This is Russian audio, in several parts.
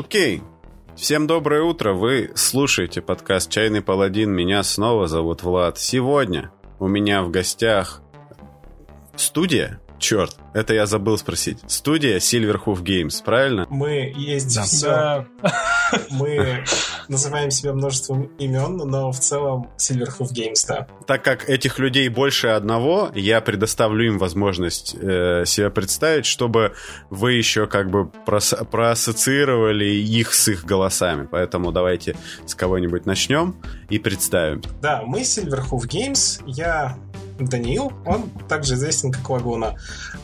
Окей. Всем доброе утро. Вы слушаете подкаст «Чайный паладин». Меня снова зовут Влад. Сегодня у меня в гостях студия. Черт, это я забыл спросить. Студия Silverhoof Games, правильно? Мы есть да. Мы называем себя множеством имен, но в целом Silverhoof Games, да. Так как этих людей больше одного, я предоставлю им возможность э, себя представить, чтобы вы еще как бы прос проассоциировали их с их голосами. Поэтому давайте с кого-нибудь начнем и представим. Да, мы Silverhoof Games. Я Даниил, он также известен как Лагуна.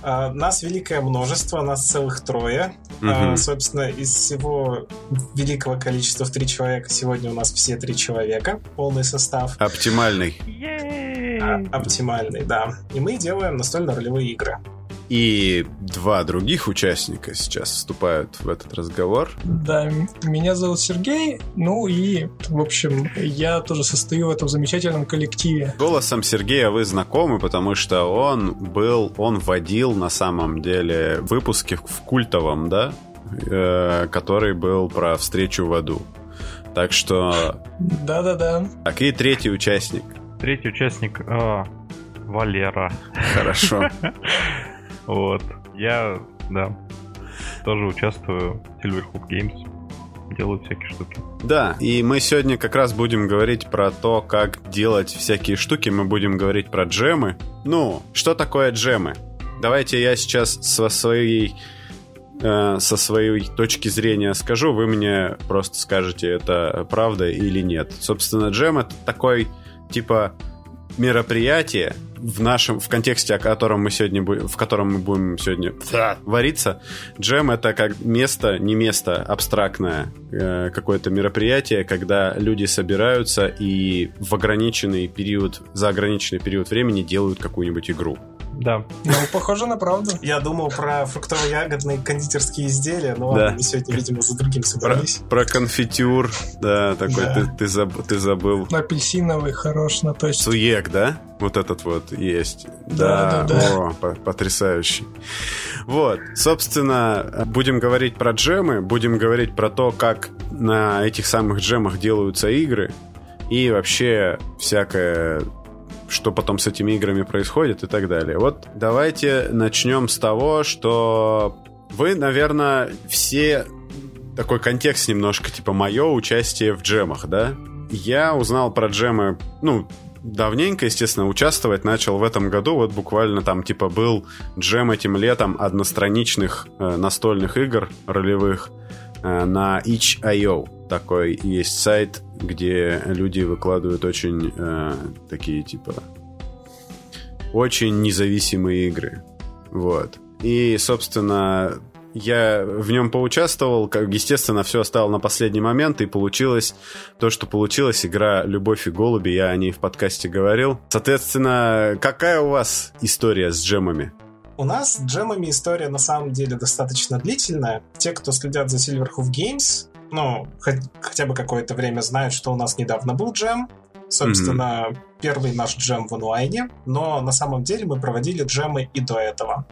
А, нас великое множество, нас целых трое. Угу. Собственно, из всего великого количества в три человека сегодня у нас все три человека, полный состав. Оптимальный. А, оптимальный, да. И мы делаем настольно-ролевые игры. И два других участника сейчас вступают в этот разговор. Да, меня зовут Сергей, ну и, в общем, я тоже состою в этом замечательном коллективе. Голосом Сергея вы знакомы, потому что он был, он водил на самом деле выпуски в культовом, да, э, который был про встречу в аду. Так что... Да-да-да. Так, и третий участник. Третий участник... Э, Валера. Хорошо. Вот. Я, да, тоже участвую в Silverhook Games. Делаю всякие штуки. Да, и мы сегодня как раз будем говорить про то, как делать всякие штуки. Мы будем говорить про джемы. Ну, что такое джемы? Давайте я сейчас со своей э, со своей точки зрения скажу, вы мне просто скажете, это правда или нет. Собственно, джем это такой типа мероприятие в нашем в контексте, о котором мы сегодня в котором мы будем сегодня да. вариться. Джем это как место, не место, абстрактное э, какое-то мероприятие, когда люди собираются и в ограниченный период, за ограниченный период времени делают какую-нибудь игру. Да. Ну, похоже на правду. Я думал про фруктово-ягодные кондитерские изделия, но ладно, мы сегодня, видимо, за другим собрались. Про, про конфетюр, да, такой да. Ты, ты, заб, ты забыл. Апельсиновый, хорош на точно. Суек, да? Вот этот вот есть. Да, да, да. О, по потрясающий. Вот, собственно, будем говорить про джемы, будем говорить про то, как на этих самых джемах делаются игры, и вообще всякое что потом с этими играми происходит и так далее. Вот давайте начнем с того, что вы, наверное, все такой контекст немножко, типа мое участие в джемах, да? Я узнал про джемы, ну, давненько, естественно, участвовать начал в этом году. Вот буквально там, типа, был джем этим летом одностраничных э, настольных игр ролевых на itch.io такой есть сайт, где люди выкладывают очень э, такие типа очень независимые игры. Вот. И, собственно, я в нем поучаствовал, как, естественно, все оставил на последний момент, и получилось то, что получилось. Игра «Любовь и голуби», я о ней в подкасте говорил. Соответственно, какая у вас история с джемами? У нас с джемами история на самом деле достаточно длительная. Те, кто следят за Silverhoof Games, ну, хоть, хотя бы какое-то время знают, что у нас недавно был джем. Собственно, mm-hmm. первый наш джем в онлайне, но на самом деле мы проводили джемы и до этого.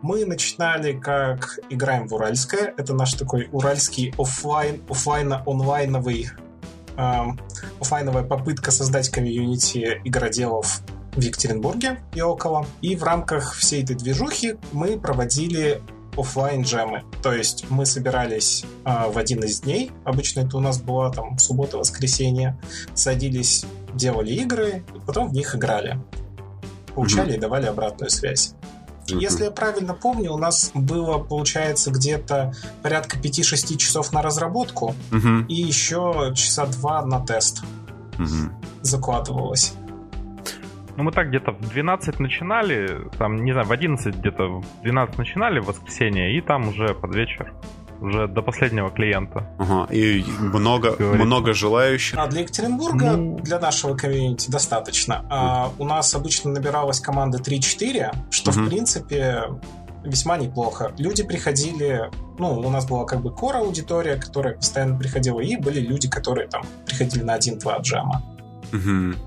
Мы начинали как играем в Уральское. Это наш такой уральский офлайн, офлайно-онлайновый э, офлайновая попытка создать комьюнити игроделов в Екатеринбурге и около. И в рамках всей этой движухи мы проводили офлайн джемы. То есть мы собирались э, в один из дней, обычно это у нас была там суббота-воскресенье, садились, делали игры, и потом в них играли. Получали mm-hmm. и давали обратную связь. Mm-hmm. Если я правильно помню, у нас было, получается, где-то порядка 5-6 часов на разработку mm-hmm. и еще часа два на тест mm-hmm. закладывалось. Ну, мы так где-то в 12 начинали, там, не знаю, в 11 где-то в 12 начинали в воскресенье, и там уже под вечер уже до последнего клиента. Ага, и много, много желающих. А для Екатеринбурга, ну... для нашего комьюнити достаточно. А, у нас обычно набиралась команда 3-4, что, угу. в принципе, весьма неплохо. Люди приходили, ну, у нас была как бы кора аудитория, которая постоянно приходила, и были люди, которые там приходили на 1-2 джема. Угу.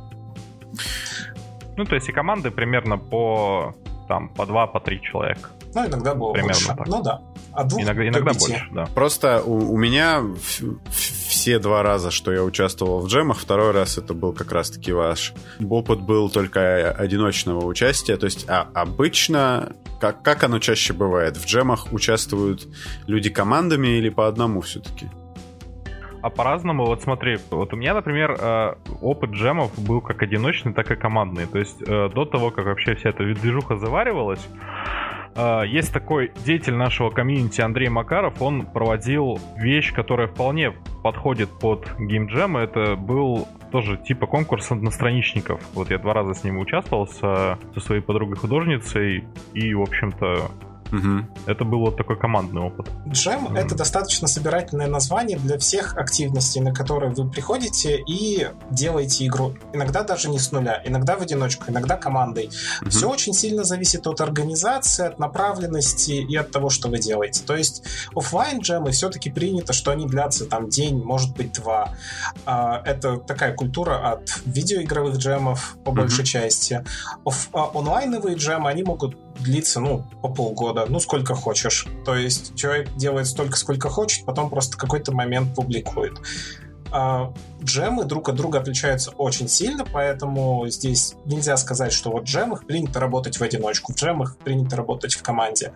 Ну, то есть и команды примерно по там по два, по три человека. Ну, иногда было примерно больше. Так. Ну да. От двух иногда, иногда пяти. больше, да. Просто у, у меня в- в- все два раза, что я участвовал в джемах, второй раз это был как раз-таки ваш. Опыт был только одиночного участия. То есть а, обычно, как, как оно чаще бывает, в джемах участвуют люди командами или по одному все-таки? А по-разному, вот смотри, вот у меня, например, э, опыт джемов был как одиночный, так и командный. То есть э, до того, как вообще вся эта движуха заваривалась, э, есть такой деятель нашего комьюнити Андрей Макаров, он проводил вещь, которая вполне подходит под геймджем. Это был тоже типа конкурс одностраничников. Вот я два раза с ним участвовал со, своей подругой-художницей, и, в общем-то, Мгм. это был вот такой командный опыт. Джем — Мгм. это достаточно собирательное название для всех активностей, на которые вы приходите и делаете игру. Иногда даже не с нуля, иногда в одиночку, иногда командой. Мгм. Все очень сильно зависит от организации, от направленности и от того, что вы делаете. То есть оффлайн джемы все-таки принято, что они длятся там день, может быть два. А, Это такая культура от видеоигровых джемов по большей части. Оф- а, онлайновые джемы, они могут длиться, ну, по полгода, ну, сколько хочешь. То есть человек делает столько, сколько хочет, потом просто какой-то момент публикует. А, Джемы друг от друга отличаются очень сильно, поэтому здесь нельзя сказать, что вот в джемах принято работать в одиночку, в джемах принято работать в команде.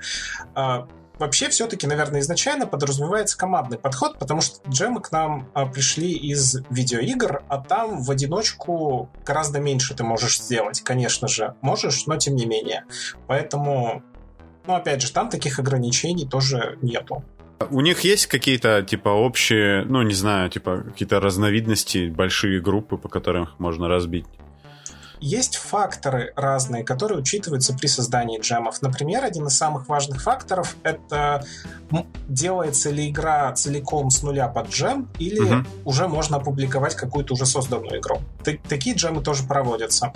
А, Вообще, все-таки, наверное, изначально подразумевается командный подход, потому что джемы к нам а, пришли из видеоигр, а там в одиночку гораздо меньше ты можешь сделать, конечно же. Можешь, но тем не менее. Поэтому, ну, опять же, там таких ограничений тоже нету. У них есть какие-то, типа, общие, ну, не знаю, типа, какие-то разновидности, большие группы, по которым их можно разбить? Есть факторы разные, которые учитываются при создании джемов. Например, один из самых важных факторов — это делается ли игра целиком с нуля под джем, или Мгм. уже можно опубликовать какую-то уже созданную игру. Та- такие джемы тоже проводятся.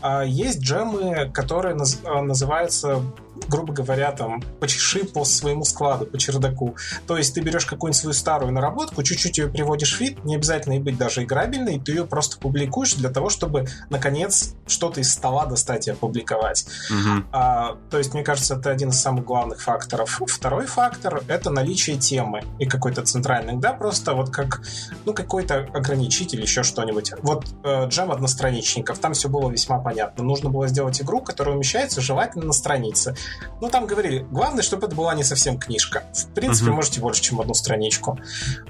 А есть джемы, которые наз- а, называются грубо говоря, там, почеши по своему складу, по чердаку. То есть ты берешь какую-нибудь свою старую наработку, чуть-чуть ее приводишь в вид, не обязательно и быть даже играбельной, ты ее просто публикуешь для того, чтобы, наконец, что-то из стола достать и опубликовать. Мгм. А, то есть, мне кажется, это один из самых главных факторов. Второй фактор — это наличие темы и какой-то центральный. Да, просто вот как, ну, какой-то ограничитель, еще что-нибудь. Вот э, джем одностраничников, там все было весьма понятно. Нужно было сделать игру, которая умещается желательно на странице. Ну, там говорили, главное, чтобы это была не совсем книжка. В принципе, Мгм. можете больше, чем одну страничку.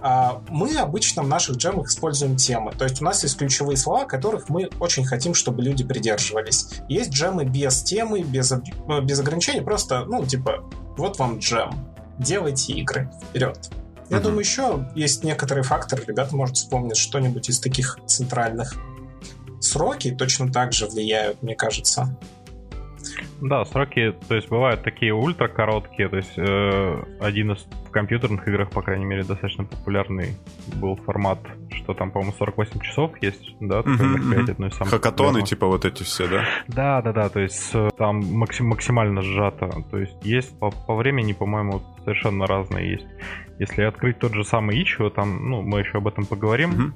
А, мы обычно в наших джемах используем темы. То есть у нас есть ключевые слова, которых мы очень хотим, чтобы люди придерживались. Есть джемы без темы, без, э, без ограничений, просто, ну, типа, вот вам джем. Делайте игры. Вперед. Я Мгм. думаю, еще есть некоторые факторы. Ребята, может, вспомнить что-нибудь из таких центральных. Сроки точно так же влияют, мне кажется. Да, сроки, то есть бывают такие ультра короткие, то есть э, один из в компьютерных играх, по крайней мере, достаточно популярный был формат, что там, по-моему, 48 часов есть, да, такое мероприятие, самых Хакатоны, типа, вот эти все, да? Да, да, да, то есть э, там максим- максимально сжато. То есть есть по, по времени, по-моему, совершенно разные есть. Если открыть тот же самый Ичио, там, ну, мы еще об этом поговорим,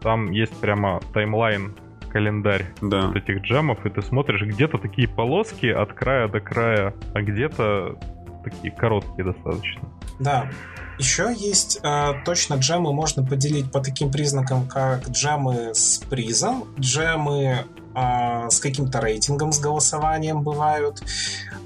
там есть прямо таймлайн, календарь Да. вот этих джемов, и ты смотришь, где-то такие полоски от края до края, а где-то такие короткие достаточно. Да. Еще есть э, точно джемы можно поделить по таким признакам, как джемы с призом, джемы э, с каким-то рейтингом, с голосованием бывают.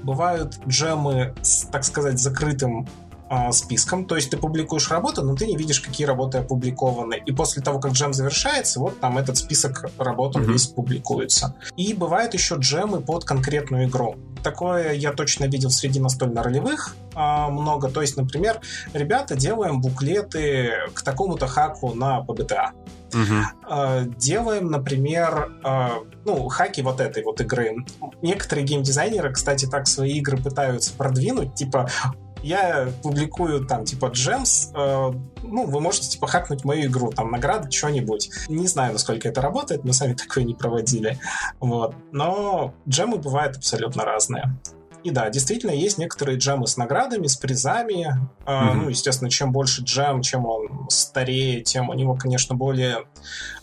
Бывают джемы с, так сказать, закрытым э, списком, то есть ты публикуешь работу, но ты не видишь, какие работы опубликованы. И после того, как джем завершается, вот там этот список работ он Мгм. весь публикуется. И бывают еще джемы под конкретную игру. Такое я точно видел среди настольно-ролевых а, много. То есть, например, ребята, делаем буклеты к такому-то хаку на ПБТА. Мгм. А, Делаем, например, а, ну, хаки вот этой вот игры. Некоторые геймдизайнеры, кстати, так свои игры пытаются продвинуть, типа я публикую там типа джемс, э, ну, вы можете типа хакнуть мою игру, там награды, что-нибудь. Не знаю, насколько это работает, мы сами такое не проводили. Вот. Но джемы бывают абсолютно разные. И да, действительно, есть некоторые джемы с наградами, с призами. Мгм. Ну, естественно, чем больше джем, чем он старее, тем у него, конечно, более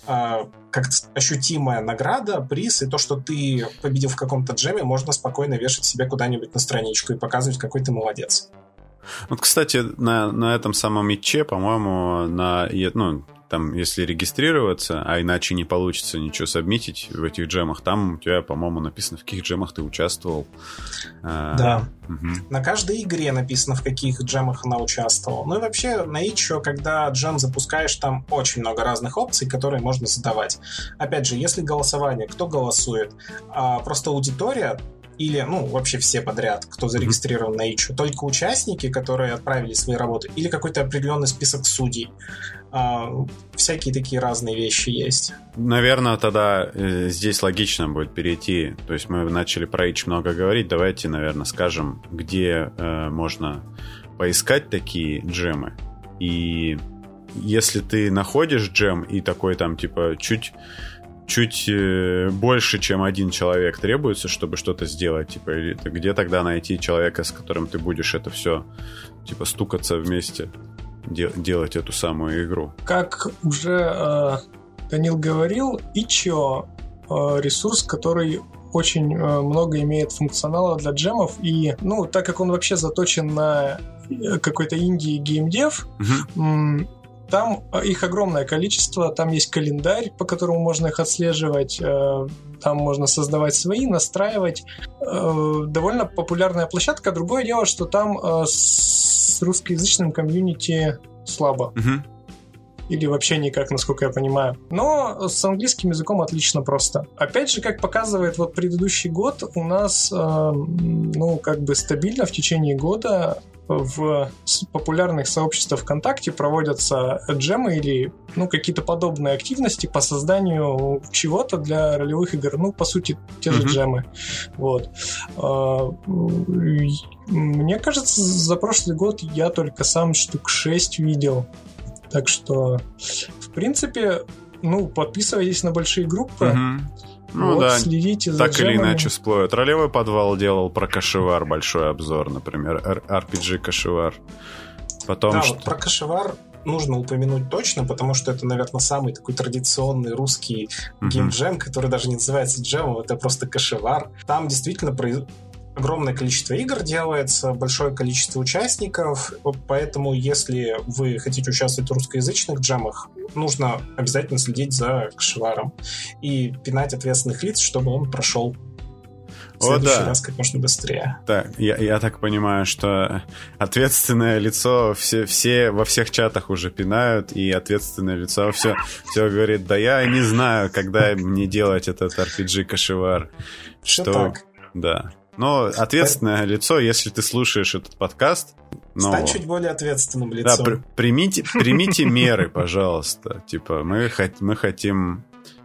э, как-то ощутимая награда, приз, и то, что ты победил в каком-то джеме, можно спокойно вешать себе куда-нибудь на страничку и показывать, какой ты молодец. Вот, кстати, на, на этом самом ИЧе, по-моему, на, ну, там, если регистрироваться, а иначе не получится ничего сабмитить в этих джемах, там у тебя, по-моему, написано, в каких джемах ты участвовал. А, да. Угу. На каждой игре написано, в каких джемах она участвовала. Ну и вообще на Ичо, когда джем запускаешь, там очень много разных опций, которые можно задавать. Опять же, если голосование, кто голосует? А, просто аудитория или, ну, вообще все подряд, кто зарегистрирован на ИЧУ, только участники, которые отправили свои работы, или какой-то определенный список судей. А, всякие такие разные вещи есть. Наверное, тогда э, здесь логично будет перейти. То есть мы начали про ИЧ много говорить. Давайте, наверное, скажем, где э, можно поискать такие джемы. И если ты находишь джем и такой там, типа, чуть чуть э, больше, чем один человек требуется, чтобы что-то сделать, типа, где тогда найти человека, с которым ты будешь это все, типа, стукаться вместе, де- делать эту самую игру? Как уже э, Данил говорил, Ичо э, ресурс, который очень э, много имеет функционала для джемов, и, ну, так как он вообще заточен на э, какой-то инди геймдев, uh-huh. Там э, их огромное количество, там есть календарь, по которому можно их отслеживать, э, там можно создавать свои, настраивать. Э, довольно популярная площадка. Другое дело, что там с русскоязычным комьюнити слабо. Угу. Или вообще никак, насколько я понимаю. Но с английским языком отлично просто. Опять же, как показывает вот предыдущий год, у нас, ну, как бы стабильно в течение года в популярных сообществах ВКонтакте проводятся джемы или ну, какие-то подобные активности по созданию чего-то для ролевых игр. Ну, по сути, те же mm-hmm. джемы. Вот. А, мне кажется, за прошлый год я только сам штук 6 видел. Так что, в принципе, ну, подписывайтесь на большие группы. Mm-hmm. Ну вот, да, следите за так джемами. или иначе всплывет. Ролевой подвал делал про кашевар большой обзор, например, RPG кашевар. Потом да, что... вот про кашевар нужно упомянуть точно, потому что это, наверное, самый такой традиционный русский uh-huh. геймджем, который даже не называется джемом, это просто кашевар. Там действительно огромное количество игр делается, большое количество участников, поэтому если вы хотите участвовать в русскоязычных джемах, нужно обязательно следить за кошеваром и пинать ответственных лиц, чтобы он прошел в следующий О, да. раз как можно быстрее. Так, я, я так понимаю, что ответственное лицо все, все во всех чатах уже пинают, и ответственное лицо все, все говорит, да я не знаю, когда мне делать этот RPG-кошевар. Что так. Да. Но ответственное лицо, если ты слушаешь этот подкаст... Но... Стань чуть более ответственным лицом. Да, при, примите, примите меры, пожалуйста. Типа, мы, мы хотим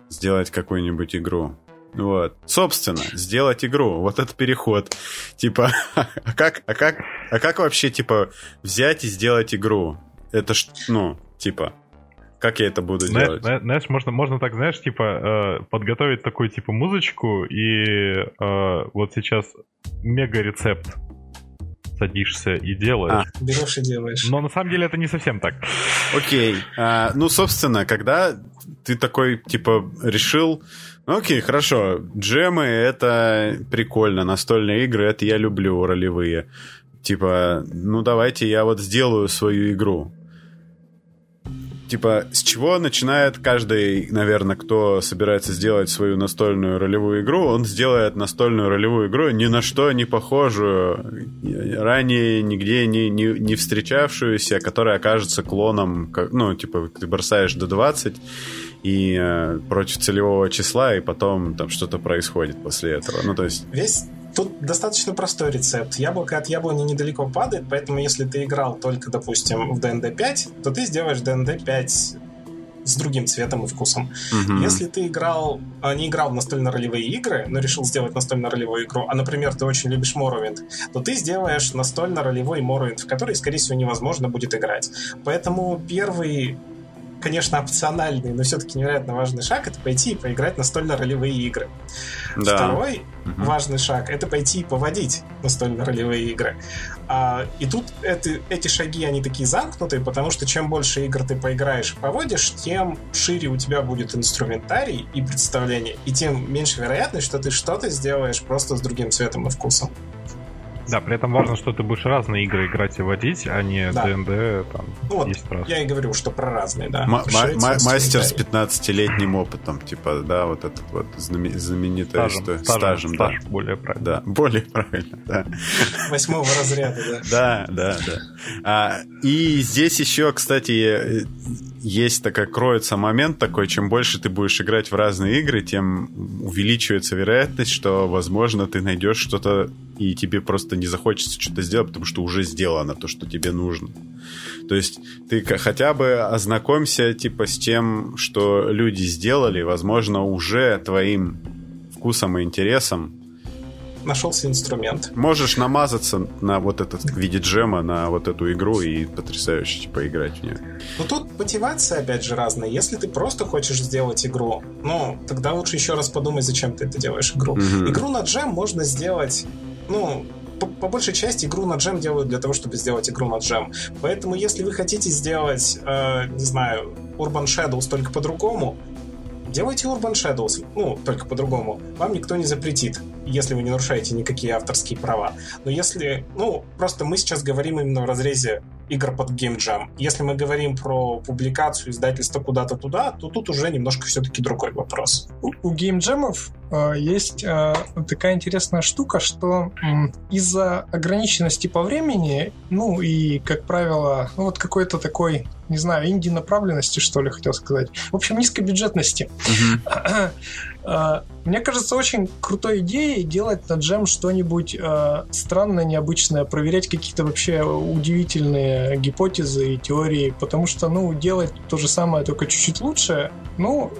сделать какую-нибудь игру. Вот. Собственно, сделать игру. Вот это переход. Типа, а как, а как, а как вообще, типа, взять и сделать игру? Это ж, ну, типа, как я это буду Зна- делать? Знаешь, можно, можно так, знаешь, типа, э, подготовить такую, типа, музычку, и э, вот сейчас мега-рецепт садишься и делаешь. А. Берешь и делаешь. Но на самом деле это не совсем так. Окей. А, ну, собственно, когда ты такой, типа, решил... Ну, окей, хорошо. Джемы — это прикольно. Настольные игры — это я люблю, ролевые. Типа, ну, давайте я вот сделаю свою игру типа, с чего начинает каждый, наверное, кто собирается сделать свою настольную ролевую игру, он сделает настольную ролевую игру ни на что не похожую, ранее нигде не, не, не встречавшуюся, которая окажется клоном, как, ну, типа, ты бросаешь до 20 и э, против целевого числа, и потом там что-то происходит после этого. Ну, то есть... Весь Тут достаточно простой рецепт. Яблоко от яблони недалеко падает, поэтому если ты играл только, допустим, в ДНД 5, то ты сделаешь ДНД 5 с другим цветом и вкусом. Угу. Если ты играл, а, не играл в настольно-ролевые игры, но решил сделать настольно-ролевую игру, а, например, ты очень любишь Morrowind, то ты сделаешь настольно-ролевой Morrowind, в который, скорее всего, невозможно будет играть. Поэтому первый конечно, опциональный, но все-таки невероятно важный шаг — это пойти и поиграть настольно-ролевые игры. Да. Второй угу. важный шаг — это пойти и поводить настольно-ролевые игры. А, и тут это, эти шаги, они такие замкнутые, потому что чем больше игр ты поиграешь и поводишь, тем шире у тебя будет инструментарий и представление, и тем меньше вероятность, что ты что-то сделаешь просто с другим цветом и вкусом. Да, при этом важно, что ты будешь разные игры играть и водить, а не Да. ДНД там Ну вот, 10 раз. я и говорю, что про разные, да. М- мастер с инструментарий. 15-летним опытом, типа, да, вот этот вот знаменитая Стажем, история. стажем, Стажем, да. стаж более правильно. Да, более правильно, да. Восьмого разряда, да. Да, да, да. А, и здесь еще, кстати, э, есть такая, кроется момент такой, чем больше ты будешь играть в разные игры, тем увеличивается вероятность, что, возможно, ты найдешь что-то, и тебе просто не захочется что-то сделать, потому что уже сделано то, что тебе нужно. То есть ты хотя бы ознакомься, типа, с тем, что люди сделали, возможно, уже твоим вкусом и интересом Нашелся инструмент. Можешь намазаться на вот этот в виде джема, на вот эту игру и потрясающе типа играть в нее. Но тут мотивация, опять же, разная. Если ты просто хочешь сделать игру, ну, тогда лучше еще раз подумай, зачем ты это делаешь игру. Мгм. Игру на джем можно сделать, ну, по, по большей части игру на джем делают для того, чтобы сделать игру на джем. Поэтому, если вы хотите сделать, э, не знаю, Urban Shadows только по-другому, делайте Urban Shadows, ну, только по-другому. Вам никто не запретит, если вы не нарушаете никакие авторские права. Но если, ну, просто мы сейчас говорим именно в разрезе игр под Game Jam. Если мы говорим про публикацию издательства куда-то туда, то тут уже немножко все-таки другой вопрос. У, у геймджемов э, есть э, такая интересная штука, что м, из-за ограниченности по времени, ну и, как правило, ну вот какой-то такой, не знаю, инди-направленности, что ли, хотел сказать. В общем, низкобюджетности. Э, Мне кажется, очень крутой идеей делать на джем что-нибудь э, странное, необычное, проверять какие-то вообще удивительные гипотезы и теории, потому что, ну, делать то же самое, только чуть-чуть лучше, ну,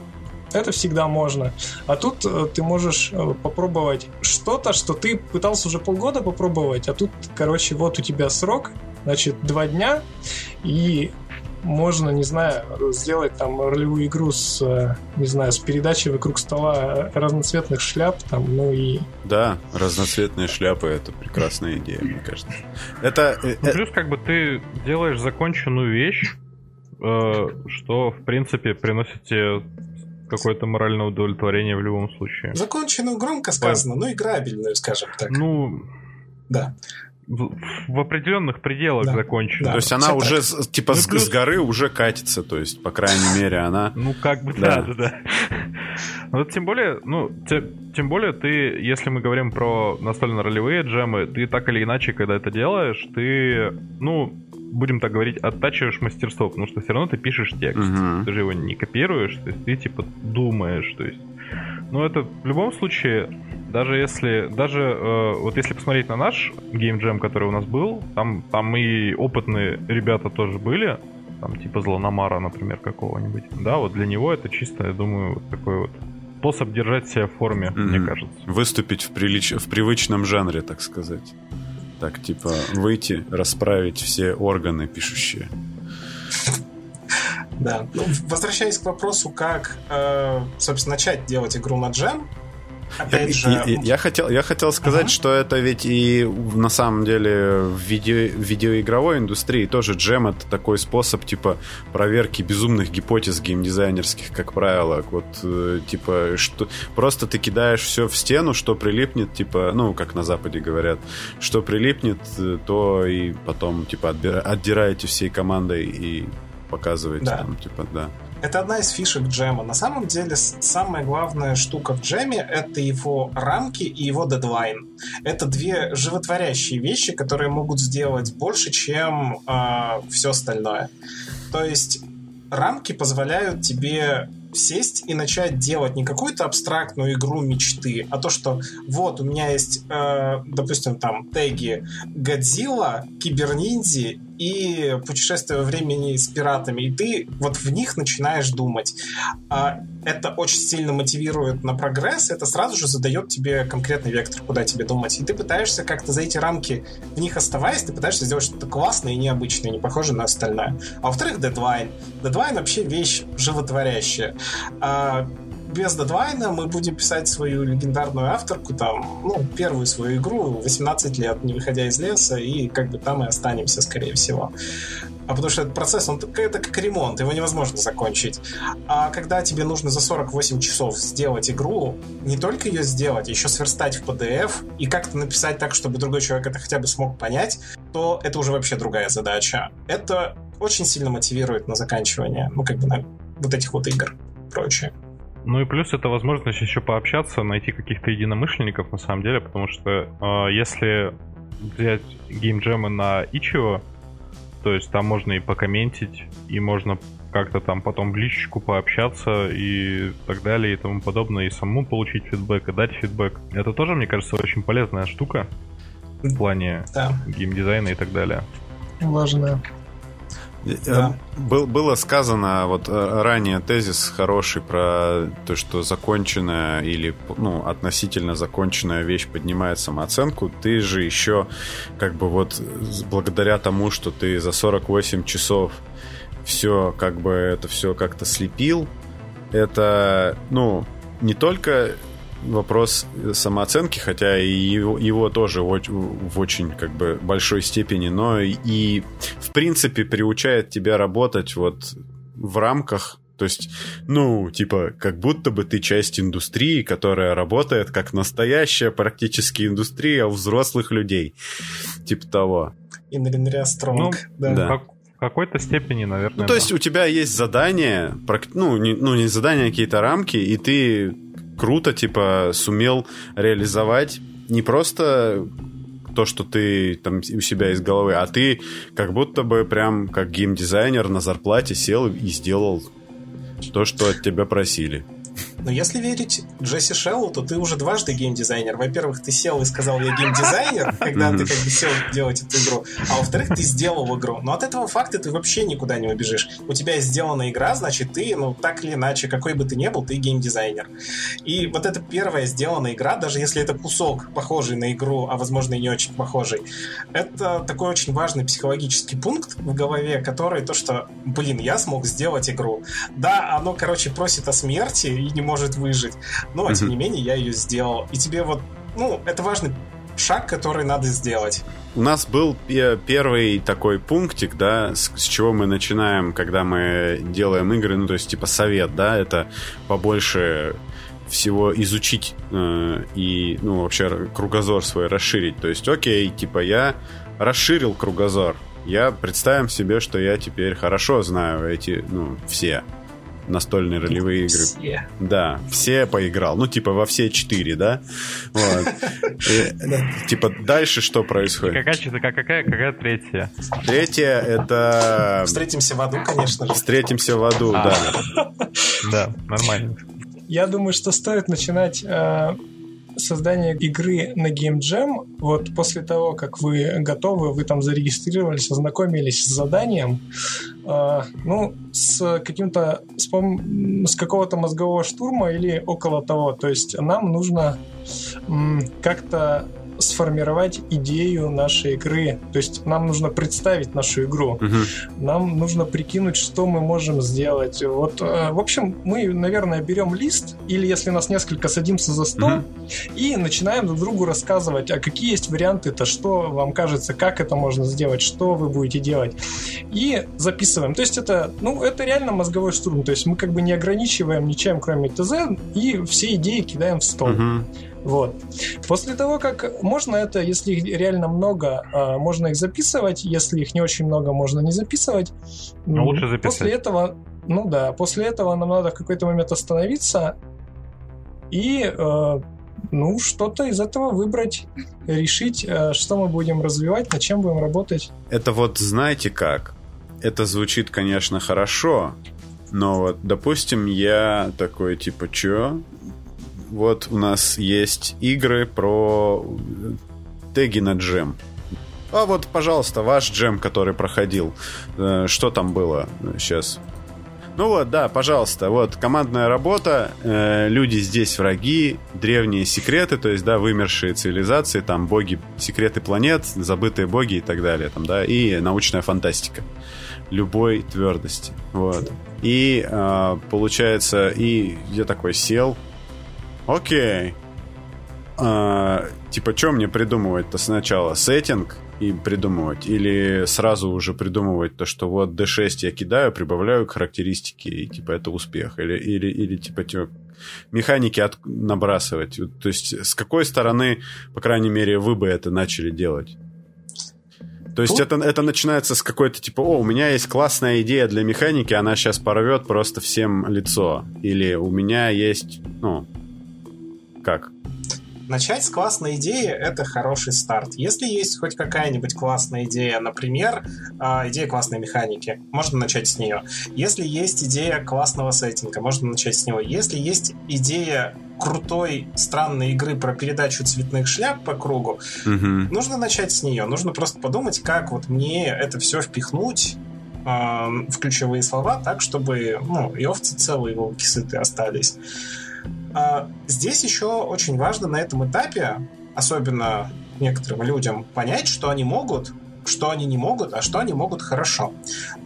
это всегда можно. А тут э, ты можешь э, попробовать что-то, что ты пытался уже полгода попробовать, а тут, короче, вот у тебя срок, значит, два дня, и можно, не знаю, сделать там ролевую игру с, э, не знаю, с передачей вокруг стола разноцветных шляп, там, ну и... Да, разноцветные шляпы это прекрасная идея, мне кажется. Это Ну, плюс, как бы ты делаешь законченную вещь, э, что, в принципе, приносит тебе какое-то моральное удовлетворение в любом случае. Законченную громко сказано, но играбельную, скажем так. Ну, Да. В, в определенных пределах Да. закончена. Да. то есть она уже с- типа Ну, с, плюс- с горы уже катится, то есть по крайней мере она. Ну, как бы, Да. да, да. Ну, вот тем более, ну, те- тем более ты, если мы говорим про настольно-ролевые джемы, ты так или иначе, когда это делаешь, ты, ну, будем так говорить, оттачиваешь мастерство, потому что все равно ты пишешь текст. Мгм. Ты же его не копируешь, то есть ты, типа, думаешь, то есть... Ну, это в любом случае, даже если, даже э, вот если посмотреть на наш геймджем, который у нас был, там, там и опытные ребята тоже были, там типа Злономара, например, какого-нибудь. Да, вот для него это чисто, я думаю, вот такой вот способ держать себя в форме, мне Мгм. кажется. Выступить в, прилич... в привычном жанре, так сказать. Так, типа, выйти, расправить все органы пишущие. Да. Ну, возвращаясь к вопросу, как, э, собственно, начать делать игру на джем, опять Я, же... я- я хотел, я хотел сказать, Ага. что это ведь и на самом деле в видео, в видеоигровой индустрии тоже джем это такой способ типа проверки безумных гипотез геймдизайнерских, как правило. Вот э, типа что просто ты кидаешь все в стену, что прилипнет, типа, ну, как на Западе говорят, что прилипнет, э, то и потом типа отбира- отдираете всей командой и показываете Да. там, типа, да. Это одна из фишек джема. На самом деле, самая главная штука в джеме — это его рамки и его дедлайн. Это две животворящие вещи, которые могут сделать больше, чем все остальное. То есть рамки позволяют тебе сесть и начать делать не какую-то абстрактную игру мечты, а то, что вот у меня есть, э, допустим, там теги Годзилла, Киберниндзи и путешествие во времени с пиратами, и ты вот в них начинаешь думать. А это очень сильно мотивирует на прогресс, это сразу же задает тебе конкретный вектор, куда тебе думать. И ты пытаешься как-то за эти рамки, в них оставаясь, ты пытаешься сделать что-то классное и необычное, не похожее на остальное. А во-вторых, дедлайн. Дедлайн вообще вещь животворящая. Без дедлайна мы будем писать свою легендарную авторку, там, ну, первую свою игру 18 лет, не выходя из леса, и как бы там и останемся, скорее всего. А потому что этот процесс, он это как ремонт, его невозможно закончить. А когда тебе нужно за 48 часов сделать игру, не только ее сделать, еще сверстать в PDF и как-то написать так, чтобы другой человек это хотя бы смог понять, то это уже вообще другая задача. Это очень сильно мотивирует на заканчивание, ну, как бы на вот этих вот игр прочее. Ну и плюс это возможность еще пообщаться, найти каких-то единомышленников на самом деле, потому что э, если взять геймджемы на Ичио, то есть там можно и покомментить, и можно как-то там потом в личку пообщаться и так далее и тому подобное, и самому получить фидбэк, и дать фидбэк. Это тоже, мне кажется, очень полезная штука в плане да. геймдизайна и так далее. Важная. Да. Был, было сказано вот э, ранее тезис хороший про то, что законченная или ну, относительно законченная вещь поднимает самооценку. Ты же еще как бы вот благодаря тому, что ты за 48 часов все как бы это все как-то слепил, это ну не только вопрос самооценки, хотя и его, его тоже в, в очень как бы большой степени, но и в принципе приучает тебя работать вот в рамках то есть, ну, типа, как будто бы ты часть индустрии, которая работает как настоящая практически индустрия у взрослых людей. Типа того. Инринря Стронг, ну, да. да. Как, в какой-то степени, наверное. Ну, то да. есть у тебя есть задание, ну, не, ну, не задания, а какие-то рамки, и ты круто, типа, сумел реализовать не просто то, что ты там у себя из головы, а ты как будто бы прям как геймдизайнер на зарплате сел и сделал то, что от тебя просили. Но если верить Джесси Шеллу, то ты уже дважды геймдизайнер. Во-первых, ты сел и сказал, я геймдизайнер, когда ты как бы сел делать эту игру. А во-вторых, ты сделал игру. Но от этого факта ты вообще никуда не убежишь. У тебя сделана игра, значит, ты, ну, так или иначе, какой бы ты ни был, ты геймдизайнер. И вот эта первая сделанная игра, даже если это кусок, похожий на игру, а возможно и не очень похожий, это такой очень важный психологический пункт в голове, который то, что, блин, я смог сделать игру. Да, оно, короче, просит о смерти и не может может выжить. Но, тем не менее, я ее сделал. И тебе вот, ну, это важный шаг, который надо сделать. У нас был первый такой пунктик, да, с, с чего мы начинаем, когда мы делаем игры, ну, то есть, типа, совет, да, это побольше всего изучить э, и, ну, вообще кругозор свой расширить. То есть, окей, типа, я расширил кругозор. Я представим себе, что я теперь хорошо знаю эти, ну, все настольные ролевые игры. Все. Да, все поиграл. Ну, типа, во все четыре, да? Вот. Типа, дальше что происходит? Какая, какая, какая третья? Третья — это... Встретимся в аду, конечно же. Встретимся в аду, а. да. Да, нормально. Я думаю, что стоит начинать э, создание игры на Game Jam, вот после того, как вы готовы, вы там зарегистрировались, ознакомились с заданием, э, ну, с каким-то, с, с какого-то мозгового штурма или около того. То есть нам нужно м, как-то сформировать идею нашей игры. То есть нам нужно представить нашу игру. Угу. Нам нужно прикинуть, что мы можем сделать. Вот, э, в общем, мы, наверное, берем лист, или если нас несколько, садимся за стол угу. и начинаем друг другу рассказывать, а какие есть варианты-то, что вам кажется, как это можно сделать, что вы будете делать. И записываем. То есть это, ну, это реально мозговой штурм. То есть мы как бы не ограничиваем ничем, кроме ТЗ, и все идеи кидаем в стол. Угу. Вот. После того, как можно это, если их реально много, а, можно их записывать, если их не очень много, можно не записывать. Но ну, лучше записать. После этого, ну да, после этого нам надо в какой-то момент остановиться и э, ну, что-то из этого выбрать, решить, э, что мы будем развивать, над чем будем работать. Это вот знаете как? Это звучит, конечно, хорошо, но вот, допустим, я такой, типа, чё? Вот у нас есть игры про теги на джем. А вот, пожалуйста, ваш джем, который проходил. Э, что там было сейчас? Ну вот, да, пожалуйста, вот командная работа, э, люди здесь враги, древние секреты, то есть, да, вымершие цивилизации, там боги, секреты планет, забытые боги и так далее, там, да, и научная фантастика любой твердости, вот. И э, получается, и я такой сел, Окей. А, типа, что мне придумывать-то сначала? Сеттинг? и придумывать? Или сразу уже придумывать то, что вот D6 я кидаю, прибавляю к характеристике, и типа это успех? Или, или, или типа, типа механики от... набрасывать? То есть с какой стороны, по крайней мере, вы бы это начали делать? То есть это, это начинается с какой-то типа, о, у меня есть классная идея для механики, она сейчас порвет просто всем лицо. Или у меня есть, ну, как? Начать с классной идеи — это хороший старт. Если есть хоть какая-нибудь классная идея, например, а, идея классной механики, можно начать с нее. Если есть идея классного сеттинга, можно начать с него. Если есть идея крутой, странной игры про передачу цветных шляп по кругу, угу. нужно начать с нее. Нужно просто подумать, как вот мне это все впихнуть э, в ключевые слова так, чтобы ну, и овцы целые, и волки сытые остались. А, здесь еще очень важно на этом этапе, особенно некоторым людям, понять, что они могут, что они не могут, а что они могут хорошо.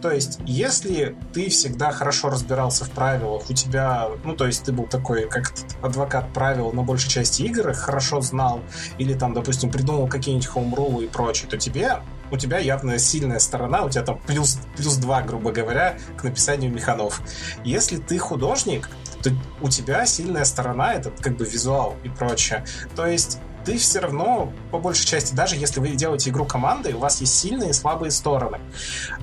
То есть, если ты всегда хорошо разбирался в правилах, у тебя, ну, то есть ты был такой, как адвокат правил на большей части игр, хорошо знал, или там, допустим, придумал какие-нибудь хоумрулы и прочее, то тебе у тебя явно сильная сторона, у тебя там плюс, плюс 2, грубо говоря, к написанию механов. Если ты художник, то у тебя сильная сторона это как бы визуал и прочее. То есть ты все равно, по большей части, даже если вы делаете игру командой, у вас есть сильные и слабые стороны.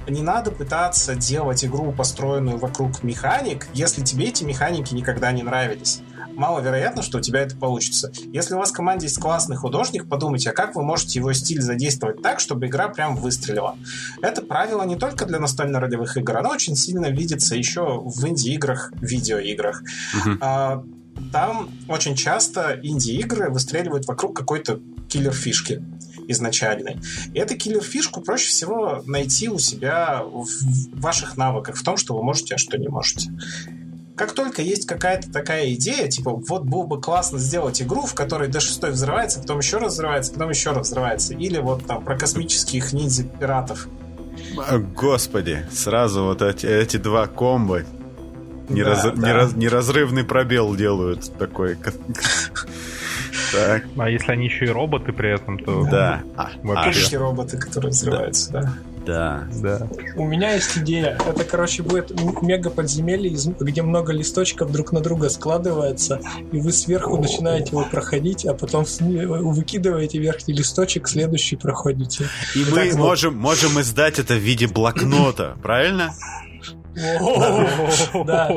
Не надо пытаться делать игру, построенную вокруг механик, если тебе эти механики никогда не нравились маловероятно, что у тебя это получится. Если у вас в команде есть классный художник, подумайте, а как вы можете его стиль задействовать так, чтобы игра прям выстрелила. Это правило не только для настольно-ролевых игр, оно очень сильно видится еще в инди-играх, видеоиграх. Uh-huh. А, там очень часто инди-игры выстреливают вокруг какой-то киллер-фишки изначальной. И эту киллер-фишку проще всего найти у себя в ваших навыках, в том, что вы можете, а что не можете как только есть какая-то такая идея, типа, вот было бы классно сделать игру, в которой D6 взрывается, потом еще раз взрывается, потом еще раз взрывается. Или вот там про космических ниндзя-пиратов. Господи, сразу вот эти, эти два комбо нераз, да, да. Нераз, неразрывный пробел делают такой. Так. А если они еще и роботы при этом, то... Да. А, вообще. роботы, которые взрываются, да. Да. Да. У меня есть идея. Это, короче, будет мега подземелье, где много листочков друг на друга складывается, и вы сверху начинаете его проходить, а потом выкидываете верхний листочек, следующий проходите. И мы можем, можем издать это в виде блокнота, правильно? Да.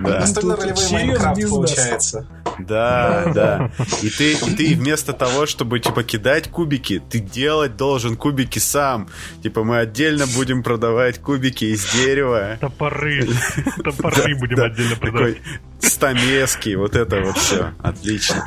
Настольно ролевой Майнкрафт получается. Да, да. И ты, ты вместо того, чтобы, типа, кидать кубики, ты делать должен кубики сам. Типа, мы отдельно будем продавать кубики из дерева. Топоры. Топоры будем отдельно продавать. Стамески, вот это вот все. Отлично.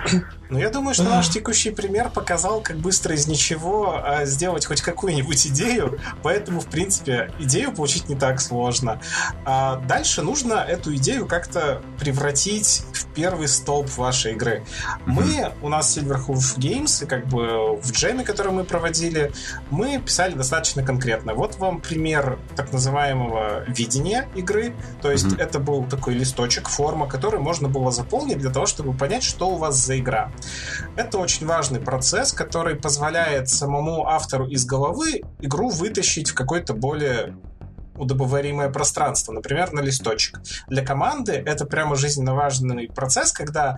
Ну, я думаю, что наш текущий пример показал, как быстро из ничего а, сделать хоть какую-нибудь идею, поэтому, в принципе, идею получить не так сложно. А дальше нужно эту идею как-то превратить в первый столб вашей игры. Мы, у нас Silverhoof Games, и как бы в джеме, который мы проводили, мы писали достаточно конкретно. Вот вам пример так называемого видения игры, то есть mm-hmm. это был такой листочек, форма, который можно было заполнить для того, чтобы понять, что у вас за игра. Это очень важный процесс, который позволяет самому автору из головы игру вытащить в какой-то более удобоваримое пространство, например, на листочек. Для команды это прямо жизненно важный процесс, когда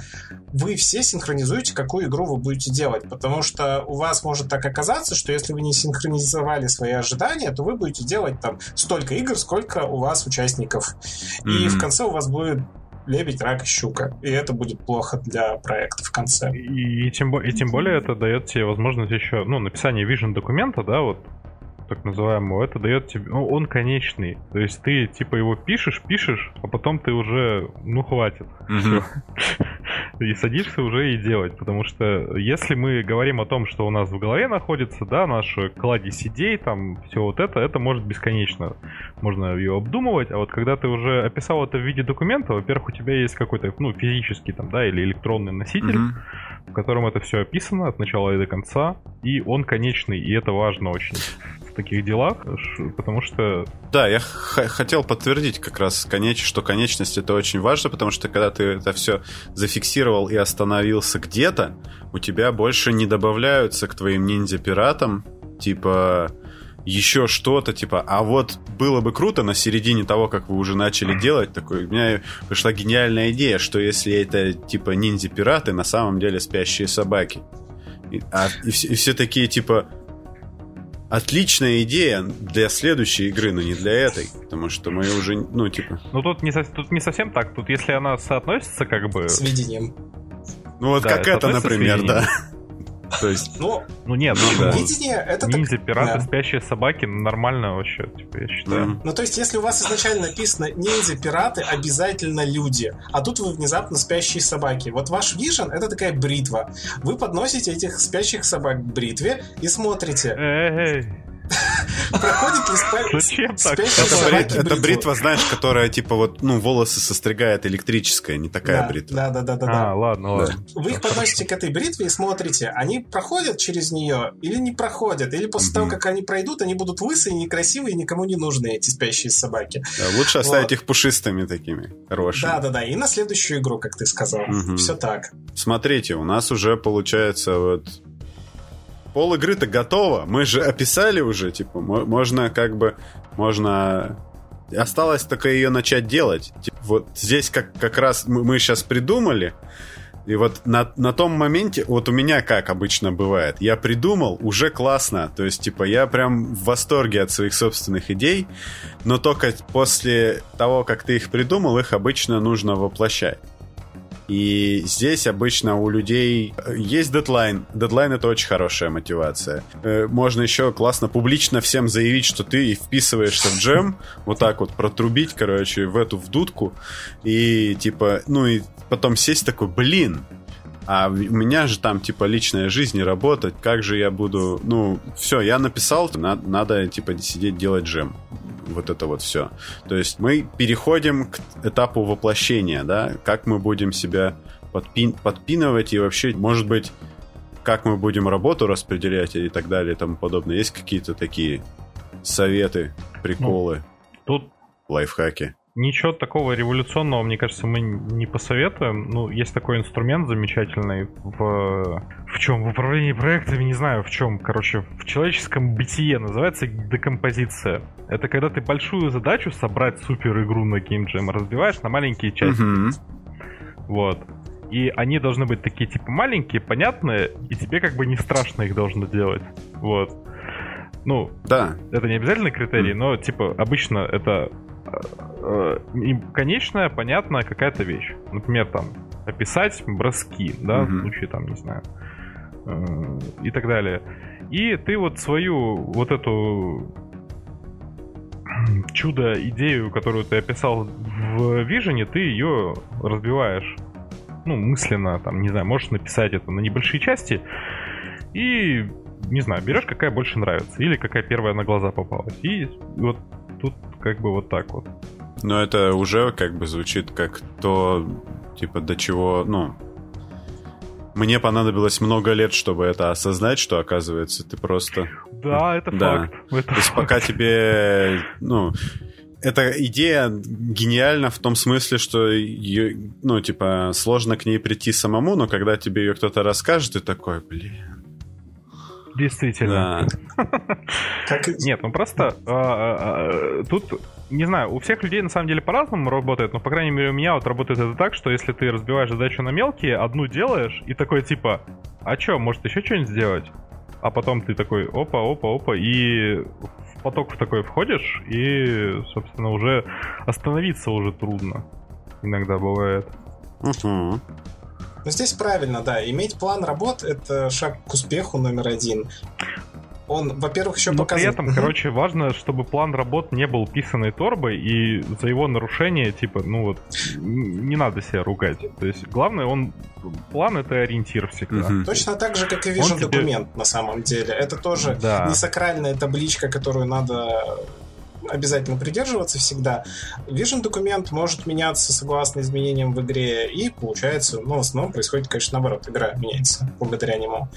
вы все синхронизуете, какую игру вы будете делать, потому что у вас может так оказаться, что если вы не синхронизовали свои ожидания, то вы будете делать там столько игр, сколько у вас участников. Mm-hmm. И в конце у вас будет лебедь, рак и щука. И это будет плохо для проекта в конце. И, и, тем, и тем более это дает тебе возможность еще, ну, написание vision документа, да, вот так называемого, это дает тебе... Ну, он конечный. То есть ты, типа, его пишешь, пишешь, а потом ты уже... Ну, хватит. И садишься уже и делать. Потому что если мы говорим о том, что у нас в голове находится, да, наши кладезь идей, там, все вот это, это может бесконечно. Можно ее обдумывать, а вот когда ты уже описал это в виде документа, во-первых, у тебя есть какой-то, ну, физический там, да, или электронный носитель, в котором это все описано от начала и до конца, и он конечный, и это важно очень. В таких делах, потому что... Да, я хотел подтвердить как раз, конеч что конечность это очень важно, потому что когда ты это все зафиксировал и остановился где-то, у тебя больше не добавляются к твоим ниндзя-пиратам, типа еще что-то, типа, а вот было бы круто на середине того, как вы уже начали делать, такой, у меня пришла гениальная идея, что если это, типа, ниндзя-пираты, на самом деле спящие собаки. И, а, и, все, и все такие, типа, отличная идея для следующей игры, но не для этой. Потому что мы уже, ну, типа... Ну, тут не, тут не совсем так. Тут, если она соотносится, как бы... С видением. Ну, вот да, как это, например, да. То есть... Ну, ну нет, ну, да. видение это Ниндзя, так... пираты, да. спящие собаки, нормально вообще, типа, я считаю. Mm. Ну, то есть, если у вас изначально написано ниндзя, пираты, обязательно люди, а тут вы внезапно спящие собаки. Вот ваш вижен это такая бритва. Вы подносите этих спящих собак к бритве и смотрите. Эй, Проходит ли. Зачем так? Это, брит, это бритва, знаешь, которая типа вот, ну, волосы состригает электрическая, не такая бритва. Да, да, да, да. А, да. ладно, ладно. Вы их подносите к этой бритве и смотрите, они проходят через нее или не проходят, или после того, как они пройдут, они будут лысые, некрасивые, никому не нужны эти спящие собаки. Лучше оставить их пушистыми такими, хорошими. Да, да, да. И на следующую игру, как ты сказал. Все так. Смотрите, у нас уже получается вот пол игры-то готово. Мы же описали уже, типа, можно как бы, можно... Осталось только ее начать делать. Типа, вот здесь как, как раз мы, мы сейчас придумали, и вот на, на том моменте, вот у меня как обычно бывает, я придумал, уже классно, то есть, типа, я прям в восторге от своих собственных идей, но только после того, как ты их придумал, их обычно нужно воплощать. И здесь обычно у людей э, есть дедлайн. Дедлайн — это очень хорошая мотивация. Э, можно еще классно публично всем заявить, что ты вписываешься в джем, вот так вот протрубить, короче, в эту вдутку, и типа, ну и потом сесть такой, блин, а у меня же там, типа, личная жизнь и работать, как же я буду... Ну, все, я написал, надо, надо, типа, сидеть делать джем вот это вот все. То есть мы переходим к этапу воплощения, да, как мы будем себя подпин подпинывать и вообще, может быть, как мы будем работу распределять и так далее и тому подобное. Есть какие-то такие советы, приколы, ну, тут лайфхаки? Ничего такого революционного, мне кажется, мы не посоветуем. Ну, есть такой инструмент замечательный в... В чем? В управлении проектами, не знаю в чем. Короче, в человеческом бытие называется декомпозиция. Это когда ты большую задачу собрать супер игру на Game Jam разбиваешь на маленькие части. Mm-hmm. Вот. И они должны быть такие, типа, маленькие, понятные, и тебе как бы не страшно их должно делать. Вот. Ну, да. это не обязательный критерий, mm. но, типа, обычно это Э, и конечная, понятная какая-то вещь. Например, там, описать броски, да, mm-hmm. в случае, там, не знаю, э, и так далее. И ты вот свою вот эту чудо-идею, которую ты описал в Вижене, ты ее разбиваешь, ну, мысленно, там, не знаю, можешь написать это на небольшие части, и, не знаю, берешь, какая больше нравится, или какая первая на глаза попалась. И вот тут как бы вот так вот. Но это уже как бы звучит как то, типа, до чего, ну, мне понадобилось много лет, чтобы это осознать, что оказывается ты просто... Да, это да. факт. Это То есть факт. пока тебе, ну, эта идея гениальна в том смысле, что ее, ну, типа, сложно к ней прийти самому, но когда тебе ее кто-то расскажет, ты такой, блин, Действительно. Нет, ну просто а, а, а, тут, не знаю, у всех людей на самом деле по-разному работает, но, по крайней мере, у меня вот работает это так, что если ты разбиваешь задачу на мелкие, одну делаешь, и такой типа, а чё, может еще что-нибудь сделать? А потом ты такой, опа, опа, опа, и в поток в такой входишь, и, собственно, уже остановиться уже трудно. Иногда бывает. Угу. Но здесь правильно, да. Иметь план работ — это шаг к успеху номер один. Он, во-первых, еще показывает... при этом, короче, важно, чтобы план работ не был писанной торбой, и за его нарушение, типа, ну вот, не надо себя ругать. То есть, главное, он... План — это ориентир всегда. Угу. Точно так же, как и вижу документ, тебе... на самом деле. Это тоже да. не сакральная табличка, которую надо обязательно придерживаться всегда. Vision документ может меняться согласно изменениям в игре, и получается, ну, в основном происходит, конечно, наоборот, игра меняется благодаря нему.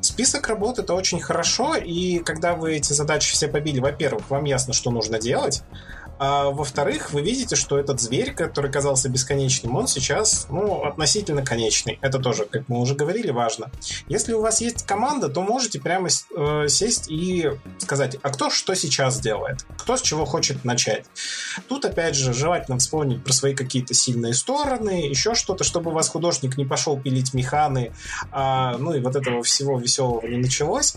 Список работ это очень хорошо, и когда вы эти задачи все побили, во-первых, вам ясно, что нужно делать, а во-вторых, вы видите, что этот зверь, который казался бесконечным, он сейчас, ну, относительно конечный. Это тоже, как мы уже говорили, важно. Если у вас есть команда, то можете прямо э, сесть и сказать, а кто что сейчас делает? Кто с чего хочет начать? Тут, опять же, желательно вспомнить про свои какие-то сильные стороны, еще что-то, чтобы у вас художник не пошел пилить механы, а, ну и вот этого всего веселого не началось.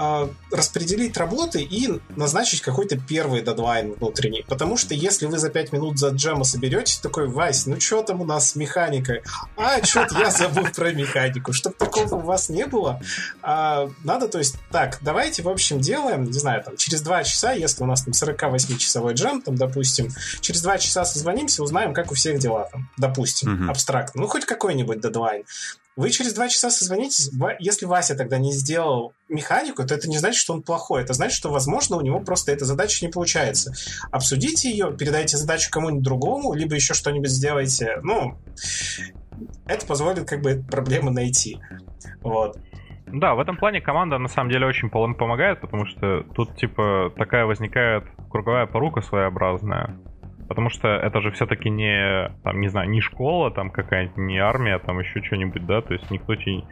А, распределить работы и назначить какой-то первый дедлайн внутренний. Потому что если вы за 5 минут за джема соберетесь, такой, Вась, ну что там у нас с механикой? А, что-то я забыл про механику. Чтобы такого у вас не было, а, надо, то есть, так, давайте, в общем, делаем, не знаю, там, через 2 часа, если у нас там 48-часовой джем, там, допустим, через 2 часа созвонимся, узнаем, как у всех дела там, допустим, mm-hmm. абстрактно. Ну, хоть какой-нибудь дедлайн. Вы через два часа созвонитесь. Если Вася тогда не сделал механику, то это не значит, что он плохой. Это значит, что, возможно, у него просто эта задача не получается. Обсудите ее, передайте задачу кому-нибудь другому, либо еще что-нибудь сделайте. Ну, это позволит как бы проблему найти. Вот. Да, в этом плане команда на самом деле очень помогает, потому что тут типа такая возникает круговая порука своеобразная. Потому что это же все-таки не, там, не знаю, не школа там какая-нибудь, не армия, там еще что-нибудь, да, то есть никто тебе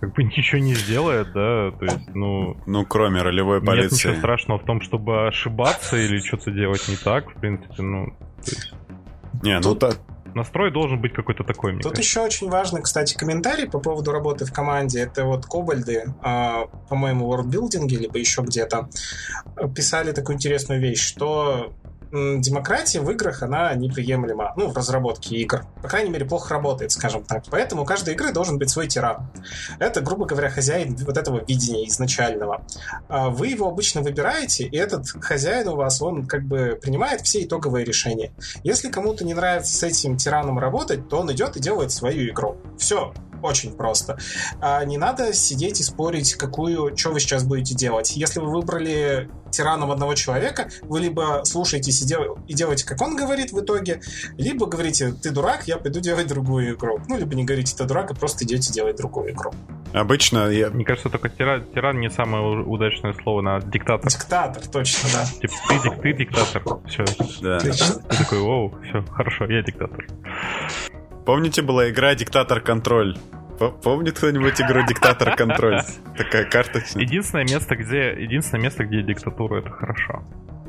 как бы ничего не сделает, да, то есть, ну... Ну, кроме ролевой полиции. Нет ничего страшного в том, чтобы ошибаться или что-то делать не так, в принципе, ну... Есть... Не, ну так, настрой должен быть какой-то такой, мне Тут кажется. еще очень важный, кстати, комментарий по поводу работы в команде. Это вот Кобальды, э, по-моему, в WorldBuilding, либо еще где-то, писали такую интересную вещь, что демократия в играх, она неприемлема. Ну, в разработке игр. По крайней мере, плохо работает, скажем так. Поэтому у каждой игры должен быть свой тиран. Это, грубо говоря, хозяин вот этого видения изначального. А вы его обычно выбираете, и этот хозяин у вас, он как бы принимает все итоговые решения. Если кому-то не нравится с этим тираном работать, то он идет и делает свою игру. Все, очень просто. А не надо сидеть и спорить, какую, что вы сейчас будете делать. Если вы выбрали тираном одного человека, вы либо слушаетесь и, дел- и делаете, как он говорит в итоге, либо говорите, ты дурак, я пойду делать другую игру. Ну, либо не говорите, ты дурак, а просто идете делать другую игру. Обычно я... Мне кажется, только тиран, тиран не самое удачное слово на диктатор. Диктатор, точно, да. Типа, ты, ты диктатор, все. Да. Ты такой, оу, все, хорошо, я диктатор. Помните, была игра «Диктатор контроль»? Помнит кто-нибудь игру «Диктатор контроль»? Такая карточная. Единственное место, где, единственное место, где диктатура, это хорошо.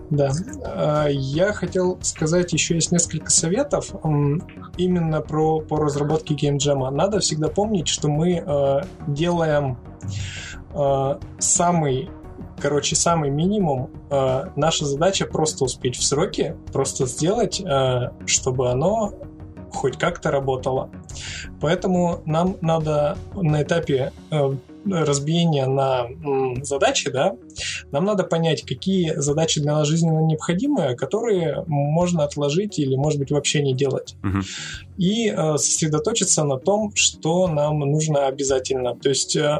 Да. А, я хотел сказать, еще есть несколько советов именно про по разработке геймджема. Надо всегда помнить, что мы а, делаем а, самый короче, самый минимум. Наша задача просто успеть в сроки, просто сделать, чтобы оно хоть как-то работало. Поэтому нам надо на этапе э, разбиения на задачи, да, нам надо понять, какие задачи для нас жизненно необходимые, которые можно отложить или, может быть, вообще не делать. Угу. И э, сосредоточиться на том, что нам нужно обязательно. То есть э,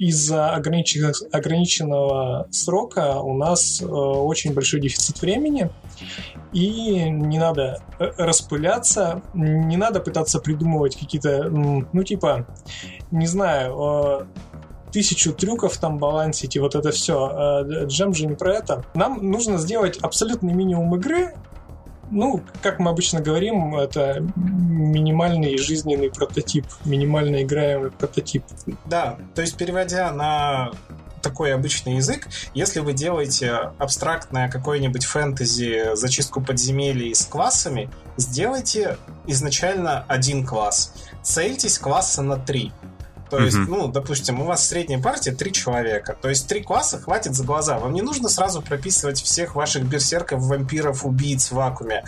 из-за ограниченного, срока у нас э, очень большой дефицит времени, и не надо э, распыляться, не надо пытаться придумывать какие-то, ну, типа, не знаю, э, тысячу трюков там балансить и вот это все. Джем же не про это. Нам нужно сделать абсолютный минимум игры, ну, как мы обычно говорим, это минимальный жизненный прототип, минимально играемый прототип. Да, то есть переводя на такой обычный язык. Если вы делаете абстрактное какое-нибудь фэнтези, зачистку подземелий с классами, сделайте изначально один класс. Цельтесь класса на три. То есть, mm-hmm. ну, допустим, у вас средняя партия три человека. То есть три класса хватит за глаза. Вам не нужно сразу прописывать всех ваших берсерков, вампиров, убийц в вакууме.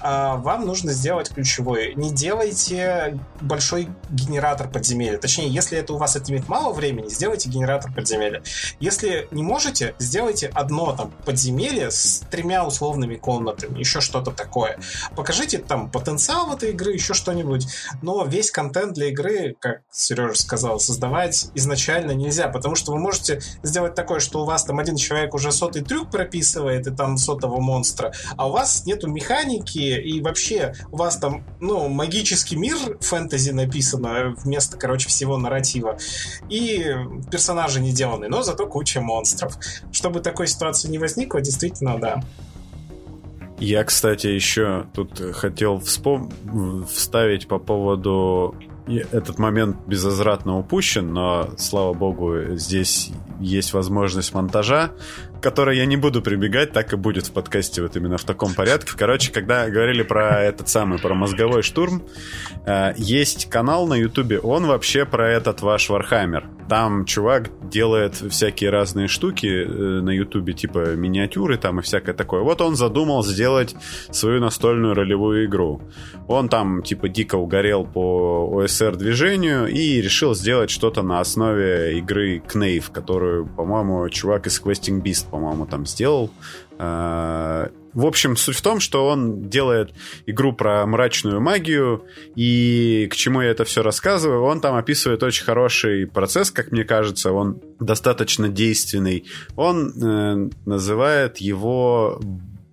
А вам нужно сделать ключевой. Не делайте большой генератор подземелья. Точнее, если это у вас отнимет мало времени, сделайте генератор подземелья. Если не можете, сделайте одно там подземелье с тремя условными комнатами, еще что-то такое. Покажите там потенциал этой игры, еще что-нибудь. Но весь контент для игры, как Сережа сказал, сказал, создавать изначально нельзя, потому что вы можете сделать такое, что у вас там один человек уже сотый трюк прописывает, и там сотого монстра, а у вас нету механики, и вообще у вас там, ну, магический мир фэнтези написано вместо, короче, всего нарратива, и персонажи не деланы, но зато куча монстров. Чтобы такой ситуации не возникло, действительно, да. Я, кстати, еще тут хотел вспом... вставить по поводу этот момент безвозвратно упущен, но, слава богу, здесь есть возможность монтажа, к которой я не буду прибегать, так и будет в подкасте вот именно в таком порядке. Короче, когда говорили про этот самый, про мозговой штурм, э, есть канал на ютубе, он вообще про этот ваш Warhammer. Там чувак делает всякие разные штуки э, на ютубе, типа миниатюры там и всякое такое. Вот он задумал сделать свою настольную ролевую игру. Он там типа дико угорел по OSR движению и решил сделать что-то на основе игры Knave, которую, по-моему, чувак из Questing Beast по-моему, там сделал. А, в общем, суть в том, что он делает игру про мрачную магию, и к чему я это все рассказываю, он там описывает очень хороший процесс, как мне кажется, он достаточно действенный. Он э, называет его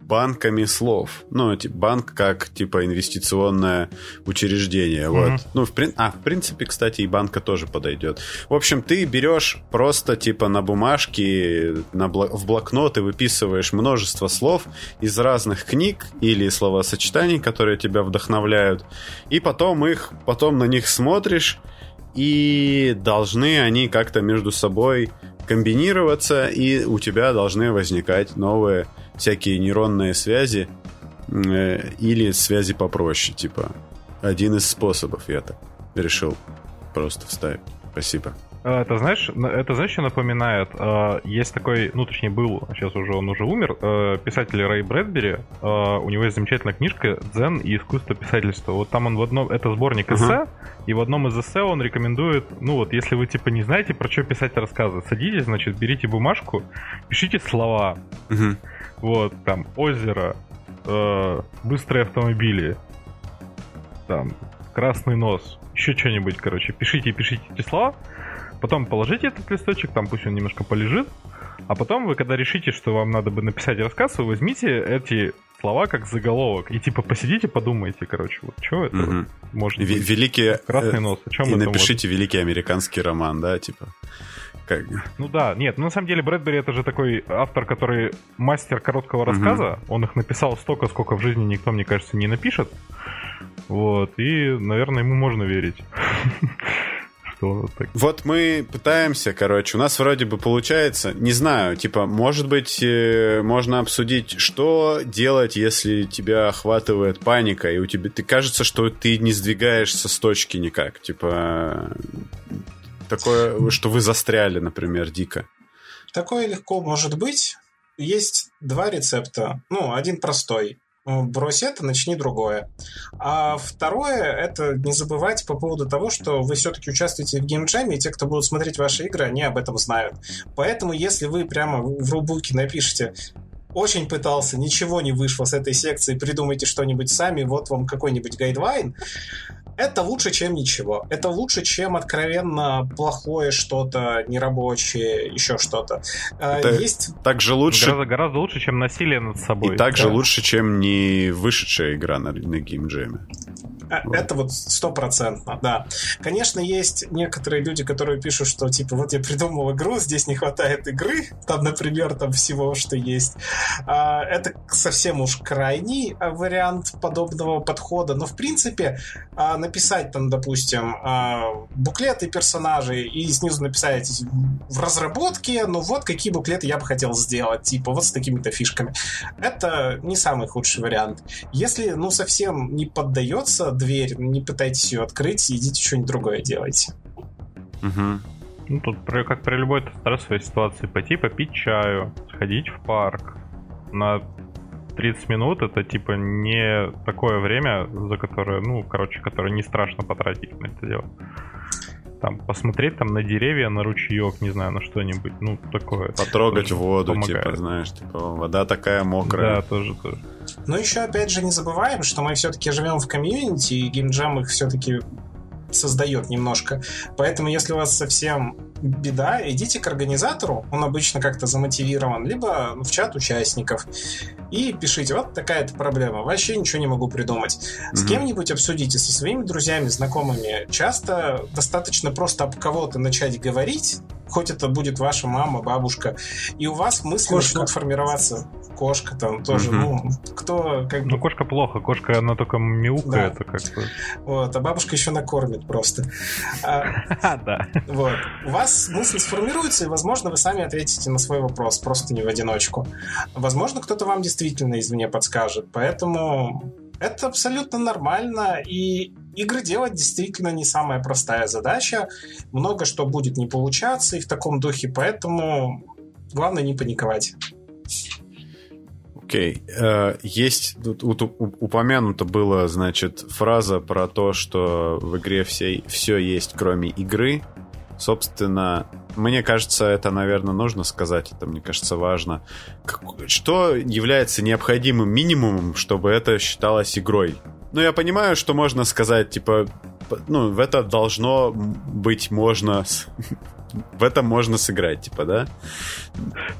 банками слов. Ну, типа, банк как, типа, инвестиционное учреждение. Mm-hmm. Вот. Ну, в, прин... а, в принципе, кстати, и банка тоже подойдет. В общем, ты берешь просто, типа, на бумажке, на бл... в блокнот и выписываешь множество слов из разных книг или словосочетаний, которые тебя вдохновляют, и потом их, потом на них смотришь, и должны они как-то между собой комбинироваться, и у тебя должны возникать новые всякие нейронные связи э, или связи попроще, типа. Один из способов я так решил просто вставить. Спасибо. А, это знаешь, это знаешь, что напоминает? А, есть такой, ну точнее был, сейчас уже он уже умер, а, писатель Рэй Брэдбери. У него есть замечательная книжка «Дзен и искусство писательства». Вот там он в одном, это сборник эссе, uh-huh. и в одном из эссе он рекомендует, ну вот, если вы типа не знаете, про что писать рассказы, садитесь, значит, берите бумажку, пишите слова. Uh-huh. Вот, там, озеро, э, быстрые автомобили, там, красный нос, еще что-нибудь, короче. Пишите, пишите эти слова, потом положите этот листочек, там пусть он немножко полежит, а потом вы, когда решите, что вам надо бы написать рассказ, вы возьмите эти слова как заголовок и типа посидите, подумайте, короче, вот что это угу. может быть. Великий... Красный нос, о чем и это напишите может? великий американский роман, да, типа. Как... Ну да, нет, ну на самом деле Брэдбери это же такой автор, который мастер короткого рассказа. Угу. Он их написал столько, сколько в жизни никто, мне кажется, не напишет. Вот, и, наверное, ему можно верить. Вот мы пытаемся, короче, у нас вроде бы получается, не знаю, типа, может быть, э, можно обсудить, что делать, если тебя охватывает паника, и у тебя, ты кажется, что ты не сдвигаешься с точки никак, типа, Такое, что вы застряли, например, дико. Такое легко может быть. Есть два рецепта. Ну, один простой. Брось это, начни другое. А второе, это не забывайте по поводу того, что вы все-таки участвуете в геймджаме, и те, кто будут смотреть ваши игры, они об этом знают. Поэтому, если вы прямо в рубуке напишите очень пытался, ничего не вышло с этой секции, придумайте что-нибудь сами, вот вам какой-нибудь гайдвайн, это лучше, чем ничего. Это лучше, чем откровенно плохое что-то, нерабочее, еще что-то. А, это Есть... Также лучше... Гораздо, гораздо лучше, чем насилие над собой. И также да. лучше, чем не вышедшая игра на, на геймджеме. А, это вот стопроцентно, да. Конечно, есть некоторые люди, которые пишут, что типа вот я придумал игру, здесь не хватает игры, там, например, там всего, что есть. А, это совсем уж крайний вариант подобного подхода, но в принципе а, написать там, допустим, буклеты персонажей и снизу написать в разработке, ну вот какие буклеты я бы хотел сделать, типа вот с такими-то фишками. Это не самый худший вариант. Если, ну, совсем не поддается дверь, не пытайтесь ее открыть, идите что-нибудь другое делайте. Угу. Ну, тут как при любой стрессовой ситуации, пойти попить чаю, сходить в парк. На 30 минут это типа не такое время, за которое, ну, короче, которое не страшно потратить на это дело. Там посмотреть там на деревья, на ручеек, не знаю, на что-нибудь, ну, такое. Потрогать воду, типа, помогает. типа, знаешь, типа, вода такая мокрая. Да, тоже, тоже. Но еще, опять же, не забываем, что мы все-таки живем в комьюнити, и геймджам их все-таки создает немножко. Поэтому, если у вас совсем беда, идите к организатору, он обычно как-то замотивирован, либо в чат участников, и пишите, вот такая-то проблема, вообще ничего не могу придумать. С mm-hmm. кем-нибудь обсудите, со своими друзьями, знакомыми. Часто достаточно просто об кого-то начать говорить, хоть это будет ваша мама, бабушка, и у вас мысли кошка. начнут формироваться. Кошка там тоже, угу. ну, кто как бы... Ну, кошка плохо, кошка, она только мяукает, да. как-то. Вот, а бабушка еще накормит просто. А, да. Вот. У вас мысли сформируются, и, возможно, вы сами ответите на свой вопрос, просто не в одиночку. Возможно, кто-то вам действительно извне подскажет, поэтому это абсолютно нормально, и игры делать действительно не самая простая задача. Много что будет не получаться и в таком духе, поэтому главное не паниковать. Окей. Okay. Uh, есть, тут упомянуто было, значит, фраза про то, что в игре все, все есть, кроме игры. Собственно, мне кажется, это, наверное, нужно сказать, это, мне кажется, важно. Что является необходимым минимумом, чтобы это считалось игрой? Ну, я понимаю, что можно сказать, типа, ну, в это должно быть можно в этом можно сыграть, типа, да?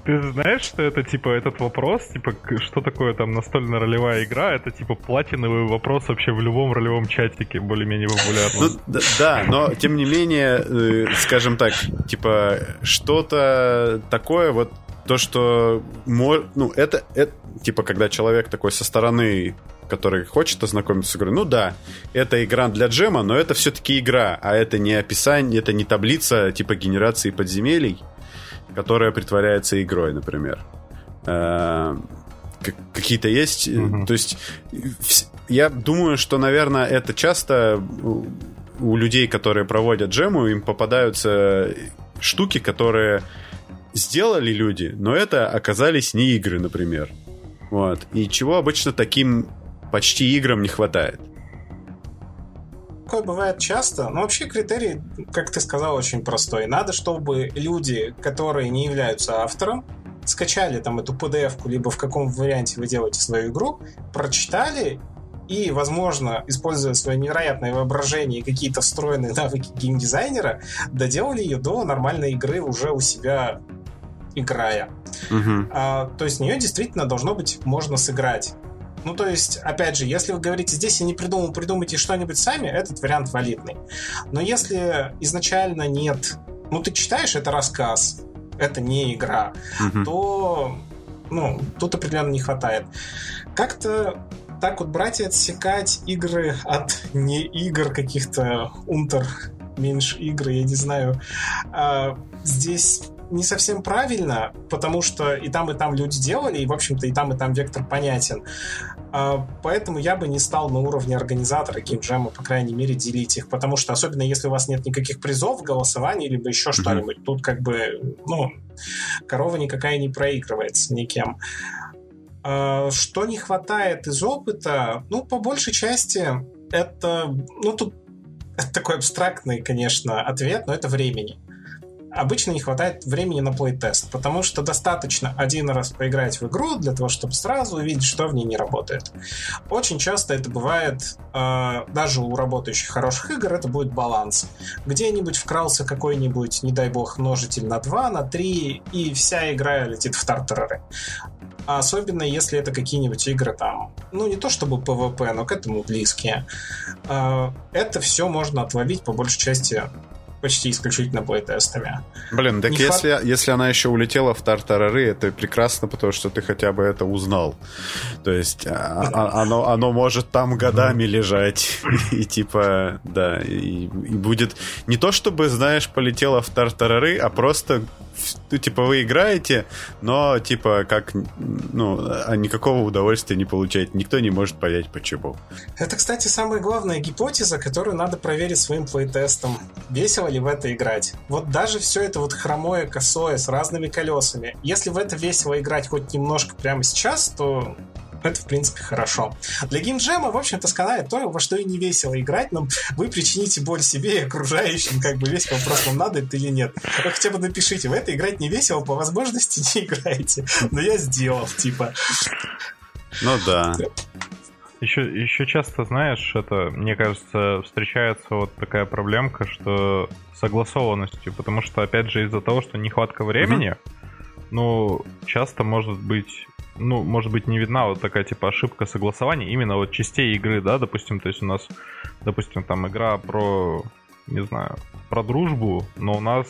Ты знаешь, что это, типа, этот вопрос, типа, что такое там настольная ролевая игра, это, типа, платиновый вопрос вообще в любом ролевом чатике, более-менее популярном. Ну, да, но, тем не менее, э, скажем так, типа, что-то такое вот, то, что, ну, это, это, типа, когда человек такой со стороны который хочет ознакомиться с игрой, ну да, это игра для джема, но это все-таки игра, а это не описание, это не таблица типа генерации подземелий, которая притворяется игрой, например. Э, какие-то есть. Угу. То есть я думаю, что, наверное, это часто у людей, которые проводят джему, им попадаются штуки, которые сделали люди, но это оказались не игры, например. Вот. И чего обычно таким почти играм не хватает. Такое бывает часто, но вообще критерий, как ты сказал, очень простой. Надо, чтобы люди, которые не являются автором, скачали там эту PDF-ку, либо в каком варианте вы делаете свою игру, прочитали и, возможно, используя свое невероятное воображение и какие-то встроенные навыки геймдизайнера, доделали ее до нормальной игры уже у себя играя. Угу. А, то есть в нее действительно должно быть можно сыграть. Ну, то есть, опять же, если вы говорите, здесь я не придумал, придумайте что-нибудь сами, этот вариант валидный. Но если изначально нет, ну, ты читаешь, это рассказ, это не игра, угу. то, ну, тут определенно не хватает. Как-то так вот брать и отсекать игры от не игр каких-то унтер меньше игры, я не знаю. А, здесь не совсем правильно, потому что и там, и там люди делали, и, в общем-то, и там, и там вектор понятен. А, поэтому я бы не стал на уровне организатора геймджема, по крайней мере, делить их, потому что, особенно если у вас нет никаких призов, голосований, либо еще mm-hmm. что-нибудь, тут как бы, ну, корова никакая не проигрывается никем. А, что не хватает из опыта? Ну, по большей части, это, ну, тут это такой абстрактный, конечно, ответ, но это времени обычно не хватает времени на плейтест, потому что достаточно один раз поиграть в игру для того, чтобы сразу увидеть, что в ней не работает. Очень часто это бывает, э, даже у работающих хороших игр, это будет баланс. Где-нибудь вкрался какой-нибудь, не дай бог, множитель на 2, на 3, и вся игра летит в тартарары. Особенно если это какие-нибудь игры там, ну не то чтобы PvP, но к этому близкие. Э, это все можно отловить по большей части почти исключительно плейтестами. Блин, так если, факт... если она еще улетела в Тартарары, это прекрасно, потому что ты хотя бы это узнал. То есть а, а, оно, оно может там годами лежать. И типа, да, и, и будет не то чтобы, знаешь, полетела в Тартарары, а просто ну, типа, вы играете, но, типа, как, ну, а никакого удовольствия не получаете. Никто не может понять, почему. Это, кстати, самая главная гипотеза, которую надо проверить своим плейтестом. Весело ли в это играть? Вот даже все это вот хромое, косое, с разными колесами. Если в это весело играть хоть немножко прямо сейчас, то это, в принципе, хорошо. Для геймджема, в общем-то, сканает то, во что и не весело играть, но вы причините боль себе и окружающим, как бы весь вопрос, вам надо это или нет. Вы хотя бы напишите, в это играть не весело, по возможности не играйте. Но я сделал, типа. Ну да. Еще, еще часто, знаешь, это, мне кажется, встречается вот такая проблемка, что согласованностью, потому что, опять же, из-за того, что нехватка времени, mm-hmm. ну, часто может быть ну, может быть, не видна вот такая, типа, ошибка согласования именно вот частей игры, да, допустим, то есть у нас, допустим, там игра про, не знаю, про дружбу, но у нас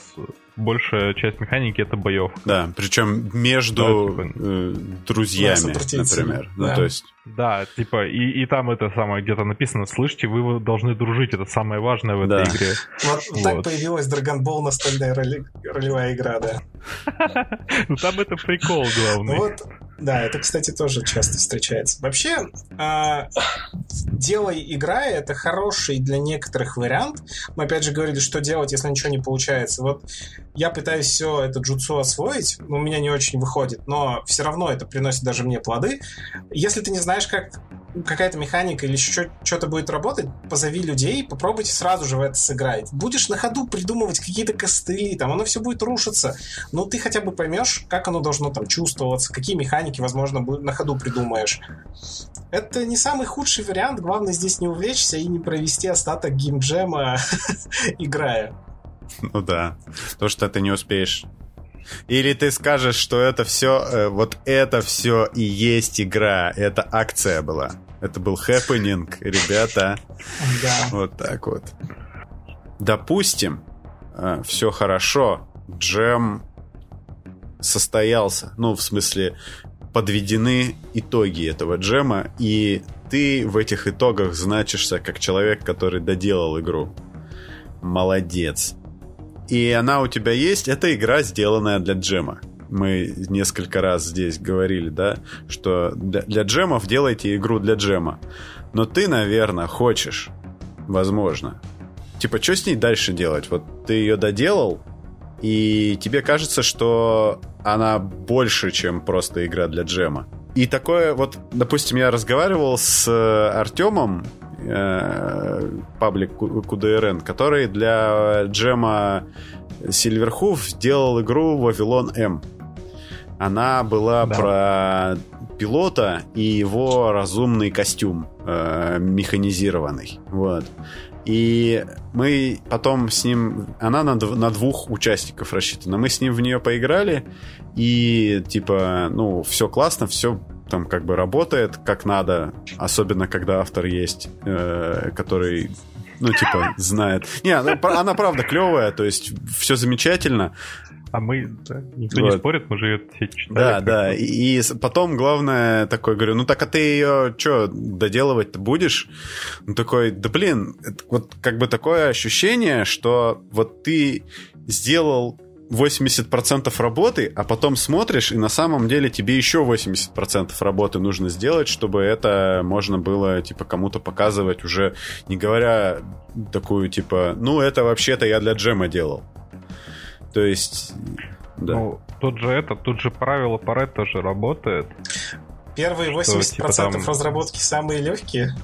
большая часть механики это боев. Да, причем между да, типа, э, друзьями, например. Да. Ну, то есть... да, типа, и, и там это самое где-то написано, слышите, вы должны дружить, это самое важное в этой да. игре. Вот, вот так появилась Dragon Ball настольная роли, ролевая игра, да. Ну там это прикол главный. Вот, да, это, кстати, тоже часто встречается. Вообще, э, делай играй это хороший для некоторых вариант. Мы опять же говорили, что делать, если ничего не получается. Вот я пытаюсь все это джутсу освоить, но у меня не очень выходит, но все равно это приносит даже мне плоды. Если ты не знаешь, как какая-то механика или еще что-то будет работать, позови людей, попробуйте сразу же в это сыграть. Будешь на ходу придумывать какие-то костыли, там оно все будет рушиться, но ты хотя бы поймешь, как оно должно там чувствоваться, какие механики, возможно, на ходу придумаешь. Это не самый худший вариант, главное здесь не увлечься и не провести остаток геймджема, играя. Ну да. То, что ты не успеешь. Или ты скажешь, что это все, э, вот это все и есть игра, это акция была. Это был хэппенинг, ребята. Да. Вот так вот. Допустим, э, все хорошо, джем состоялся. Ну, в смысле, подведены итоги этого джема, и ты в этих итогах значишься как человек, который доделал игру. Молодец и она у тебя есть, это игра, сделанная для джема. Мы несколько раз здесь говорили, да, что для, для джемов делайте игру для джема. Но ты, наверное, хочешь, возможно. Типа, что с ней дальше делать? Вот ты ее доделал, и тебе кажется, что она больше, чем просто игра для джема. И такое вот, допустим, я разговаривал с Артемом, э, паблик QDRN, который для джема Silverhoof сделал игру Вавилон М. Она была да. про пилота и его разумный костюм э, механизированный. Вот. И мы потом с ним... Она на, на двух участников рассчитана. Мы с ним в нее поиграли, и типа, ну, все классно, все там как бы работает как надо, особенно когда автор есть, э, который ну, типа, знает. Не, она, она правда клевая, то есть все замечательно. А мы, да, никто вот. не спорит, мы же ее все читали. Да, да, и, и потом главное такой, говорю, ну так а ты ее что, доделывать-то будешь? Ну такой, да блин, вот как бы такое ощущение, что вот ты сделал 80% работы, а потом смотришь, и на самом деле тебе еще 80% работы нужно сделать, чтобы это можно было, типа, кому-то показывать уже, не говоря такую, типа, ну, это вообще-то я для джема делал. То есть, да. Ну, тут же это, тут же правило Паретта же работает. Первые 80% что, типа, там... разработки самые легкие.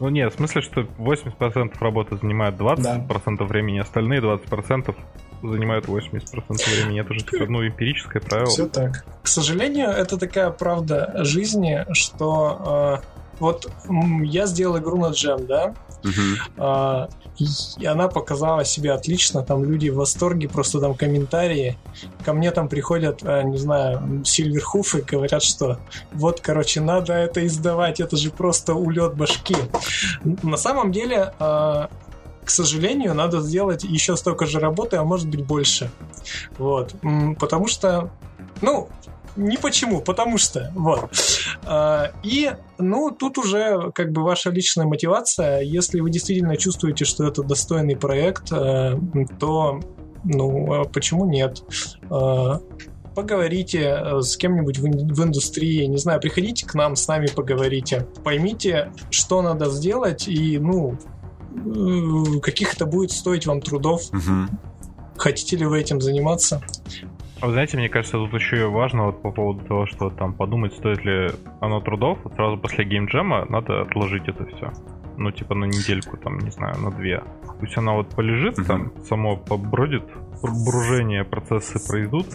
Ну нет, в смысле, что 80% работы занимает 20% да. времени, остальные 20% занимают 80% времени. Это же такое, ну, эмпирическое правило. Все так. К сожалению, это такая правда жизни, что э, вот я сделал игру на джем, да? Uh-huh. и она показала себя отлично, там люди в восторге, просто там комментарии. Ко мне там приходят, а, не знаю, Сильверхуфы, говорят, что вот, короче, надо это издавать, это же просто улет башки. На самом деле, а, к сожалению, надо сделать еще столько же работы, а может быть больше. Вот. Потому что, ну, не почему, потому что. Вот. А, и, ну, тут уже как бы ваша личная мотивация. Если вы действительно чувствуете, что это достойный проект, э, то, ну, а почему нет? А, поговорите э, с кем-нибудь в, индустрии, не знаю, приходите к нам, с нами поговорите, поймите, что надо сделать, и, ну, Э, каких это будет стоить вам трудов. Угу. Хотите ли вы этим заниматься? А вы знаете, мне кажется, тут еще и важно вот по поводу того, что там подумать, стоит ли оно трудов. Вот сразу после геймджема надо отложить это все. Ну, типа на недельку, там, не знаю, на две. Пусть она вот полежит, uh там, само побродит, бружение, процессы пройдут.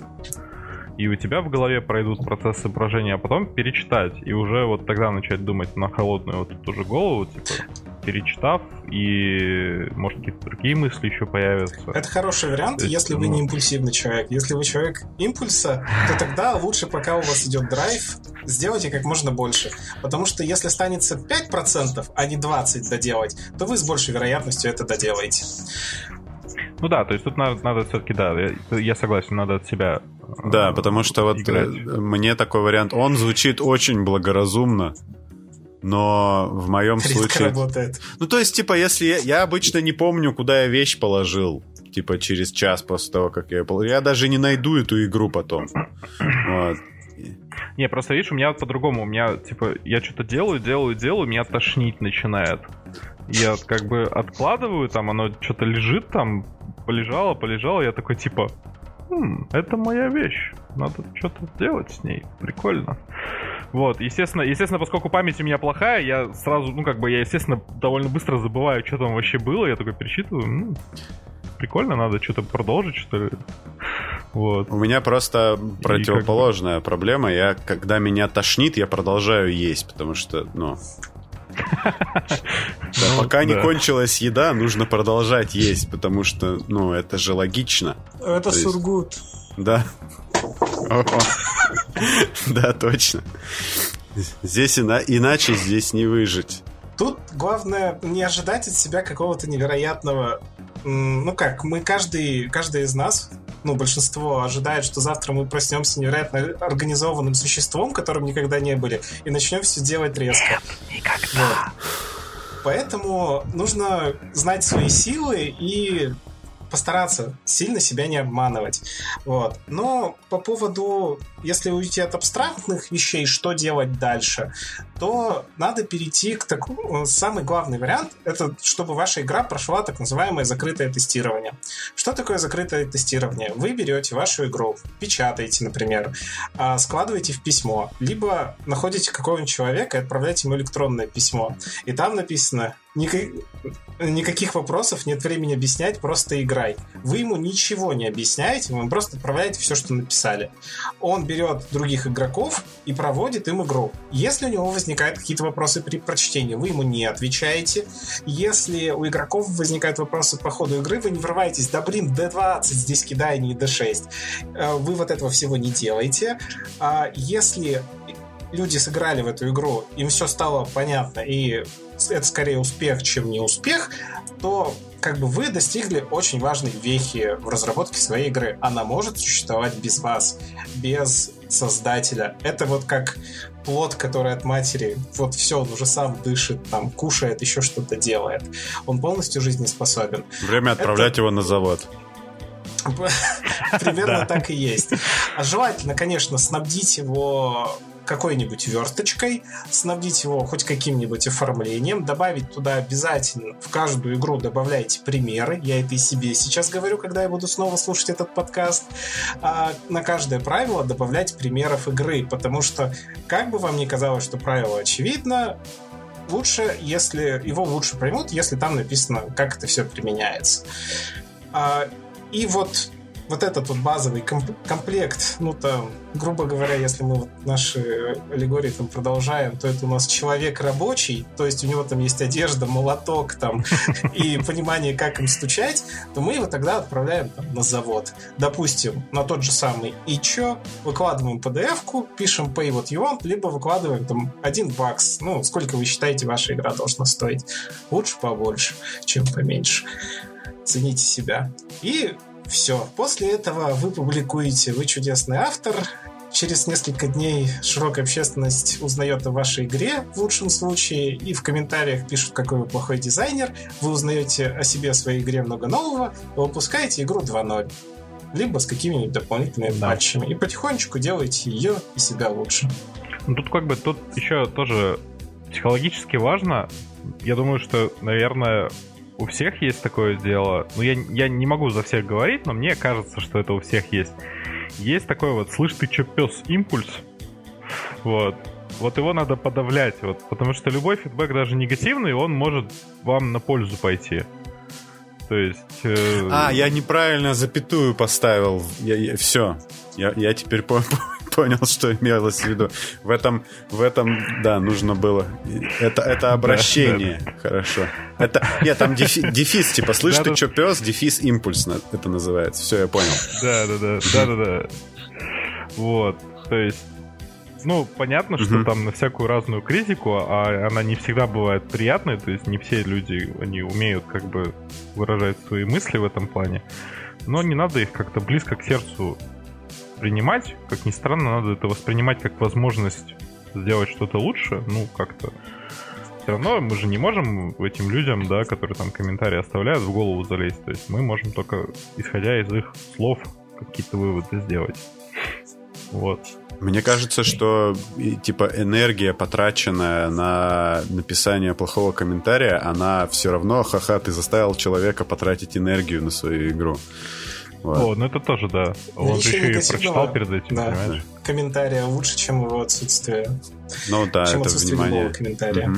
и у тебя в голове пройдут процессы брожения, а потом перечитать, и уже вот тогда начать думать на холодную вот эту же голову, типа, перечитав, и, может, какие-то другие мысли еще появятся. Это хороший вариант, есть, если ну... вы не импульсивный человек. Если вы человек импульса, то тогда лучше, пока у вас идет драйв, сделайте как можно больше. Потому что если останется 5%, а не 20% доделать, то вы с большей вероятностью это доделаете. Ну да, то есть тут надо, надо все-таки, да, я, я согласен, надо от себя. Да, потому что вот играть. мне такой вариант, он звучит очень благоразумно, но в моем Редко случае... работает. Ну, то есть, типа, если я, я обычно не помню, куда я вещь положил, типа, через час после того, как я ее положил, я даже не найду эту игру потом. Вот. Не, просто видишь, у меня по-другому. У меня, типа, я что-то делаю, делаю, делаю, меня тошнить начинает. Я как бы откладываю, там оно что-то лежит там, полежало, полежало, я такой, типа, хм, это моя вещь, надо что-то делать с ней, прикольно. Вот, естественно, естественно, поскольку память у меня плохая, я сразу, ну, как бы, я, естественно, довольно быстро забываю, что там вообще было, я такой перечитываю, ну, прикольно, надо что-то продолжить, что ли. Вот. У меня просто противоположная как... проблема. Я, когда меня тошнит, я продолжаю есть, потому что, ну... Да, пока не кончилась еда, нужно продолжать есть, потому что, ну, это же логично. Это сургут. Да. Да, точно. Здесь иначе здесь не выжить. Тут главное не ожидать от себя какого-то невероятного... Ну как, мы каждый, каждый из нас, ну, большинство ожидает, что завтра мы проснемся невероятно организованным существом, которым никогда не были, и начнем все делать резко. Никогда. Вот. Поэтому нужно знать свои силы и постараться сильно себя не обманывать. Вот. Но по поводу, если уйти от абстрактных вещей, что делать дальше, то надо перейти к такому... Самый главный вариант — это чтобы ваша игра прошла так называемое закрытое тестирование. Что такое закрытое тестирование? Вы берете вашу игру, печатаете, например, а, складываете в письмо, либо находите какого-нибудь человека и отправляете ему электронное письмо. И там написано никаких вопросов, нет времени объяснять, просто играй. Вы ему ничего не объясняете, вы просто отправляете все, что написали. Он берет других игроков и проводит им игру. Если у него возникают какие-то вопросы при прочтении, вы ему не отвечаете. Если у игроков возникают вопросы по ходу игры, вы не врываетесь, да блин, D20 здесь кидай, не D6. Э, вы вот этого всего не делаете. А если люди сыграли в эту игру, им все стало понятно, и это скорее успех, чем не успех, то как бы вы достигли очень важной вехи в разработке своей игры. Она может существовать без вас, без создателя. Это вот как плод, который от матери, вот все, он уже сам дышит, там, кушает, еще что-то делает. Он полностью жизнеспособен. Время отправлять Это... его на завод. Примерно так и есть. А желательно, конечно, снабдить его какой-нибудь верточкой, снабдить его хоть каким-нибудь оформлением, добавить туда обязательно, в каждую игру добавляйте примеры, я это и себе сейчас говорю, когда я буду снова слушать этот подкаст, а на каждое правило добавлять примеров игры, потому что, как бы вам ни казалось, что правило очевидно, лучше, если его лучше поймут, если там написано, как это все применяется. А, и вот вот этот вот базовый комплект, ну там, грубо говоря, если мы вот наши аллегории там продолжаем, то это у нас человек рабочий, то есть у него там есть одежда, молоток там и понимание, как им стучать, то мы его тогда отправляем там, на завод. Допустим, на тот же самый и чё, выкладываем PDF-ку, пишем pay what you want, либо выкладываем там один бакс, ну, сколько вы считаете ваша игра должна стоить. Лучше побольше, чем поменьше. Цените себя. И все. После этого вы публикуете «Вы чудесный автор», Через несколько дней широкая общественность узнает о вашей игре в лучшем случае и в комментариях пишут, какой вы плохой дизайнер. Вы узнаете о себе, о своей игре много нового и выпускаете игру 2.0. Либо с какими-нибудь дополнительными да. патчами. И потихонечку делаете ее и себя лучше. Ну, тут как бы, тут еще тоже психологически важно. Я думаю, что, наверное, у всех есть такое дело. Ну, я, я не могу за всех говорить, но мне кажется, что это у всех есть. Есть такой вот, слышь, ты чё, пес, импульс? Вот. Вот его надо подавлять, вот, потому что любой фидбэк, даже негативный, он может вам на пользу пойти. То есть... Э... А, я неправильно запятую поставил. Я, я, все. Я, я теперь по понял, что имелось в виду. В этом, в этом, да, нужно было. Это, это обращение. Да, да. Хорошо. Это, нет, там дефи, дефис, типа, слышь, да, ты что, пес? Дефис импульс это называется. Все, я понял. Да, да, да, да, да, да. Вот, то есть ну, понятно, что mm-hmm. там на всякую разную критику, а она не всегда бывает приятной, то есть не все люди, они умеют как бы выражать свои мысли в этом плане, но не надо их как-то близко к сердцу принимать, как ни странно, надо это воспринимать как возможность сделать что-то лучше, ну, как-то все равно мы же не можем этим людям, да, которые там комментарии оставляют, в голову залезть. То есть мы можем только, исходя из их слов, какие-то выводы сделать. Вот. Мне кажется, что типа энергия, потраченная на написание плохого комментария, она все равно, ха-ха, ты заставил человека потратить энергию на свою игру. Вот. О, ну это тоже, да. Он же еще и прочитал перед этим, да. понимаешь? Комментария лучше, чем его отсутствие. Ну да, чем это отсутствие внимание. любого комментария. Угу.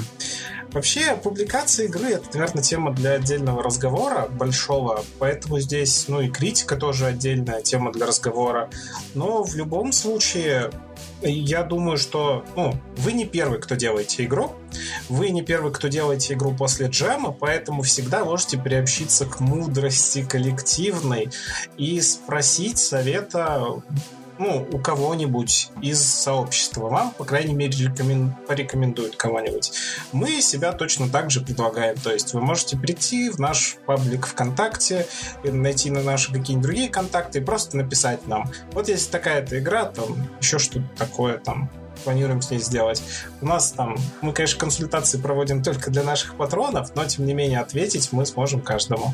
Вообще, публикация игры это, наверное, тема для отдельного разговора большого, поэтому здесь, ну и критика тоже отдельная тема для разговора. Но в любом случае, я думаю, что ну, вы не первый, кто делаете игру, вы не первый, кто делаете игру после джема, поэтому всегда можете приобщиться к мудрости коллективной и спросить совета ну, у кого-нибудь из сообщества. Вам, по крайней мере, рекомен... порекомендуют кого-нибудь. Мы себя точно так же предлагаем. То есть вы можете прийти в наш паблик ВКонтакте, найти на наши какие-нибудь другие контакты и просто написать нам. Вот есть такая-то игра, там еще что-то такое, там планируем с ней сделать. У нас там, мы, конечно, консультации проводим только для наших патронов, но, тем не менее, ответить мы сможем каждому.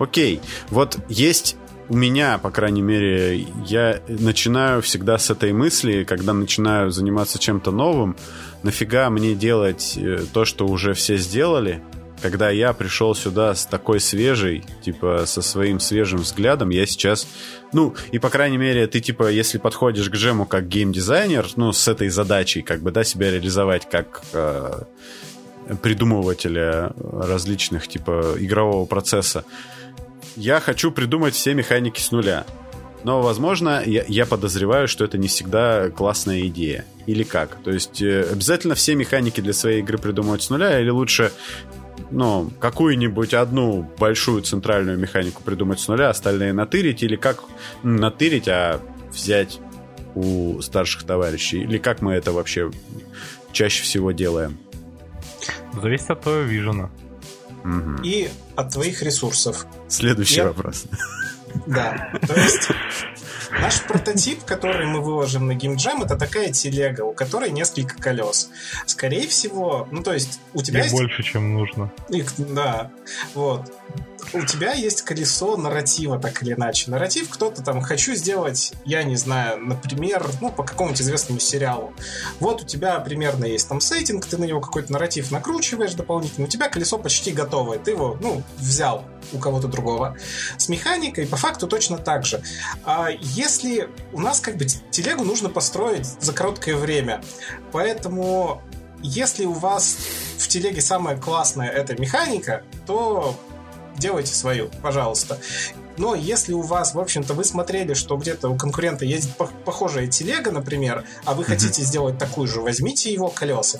Окей, вот есть у меня, по крайней мере, я начинаю всегда с этой мысли, когда начинаю заниматься чем-то новым, нафига мне делать э, то, что уже все сделали, когда я пришел сюда с такой свежей, типа, со своим свежим взглядом, я сейчас, ну, и по крайней мере, ты, типа, если подходишь к джему как геймдизайнер, ну, с этой задачей, как бы, да, себя реализовать как э, придумывателя различных, типа, игрового процесса, я хочу придумать все механики с нуля. Но, возможно, я, я подозреваю, что это не всегда классная идея. Или как? То есть э, обязательно все механики для своей игры придумывать с нуля, или лучше ну, какую-нибудь одну большую центральную механику придумать с нуля, остальные натырить, или как натырить, а взять у старших товарищей? Или как мы это вообще чаще всего делаем? Зависит от твоего вижена. Угу. И от твоих ресурсов. Следующий Я... вопрос. Да, то есть Наш прототип, который мы выложим на GameJam, это такая телега, у которой несколько колес. Скорее всего, ну то есть у тебя И есть... больше, чем нужно. И, да, вот у тебя есть колесо нарратива, так или иначе. Нарратив кто-то там, хочу сделать, я не знаю, например, ну, по какому-нибудь известному сериалу. Вот у тебя примерно есть там сеттинг, ты на него какой-то нарратив накручиваешь дополнительно, у тебя колесо почти готовое, ты его, ну, взял у кого-то другого. С механикой по факту точно так же. А если у нас как бы телегу нужно построить за короткое время, поэтому если у вас в телеге самая классная эта механика, то делайте свою, пожалуйста. Но если у вас, в общем-то, вы смотрели, что где-то у конкурента есть похожая телега, например, а вы хотите сделать такую же, возьмите его колеса.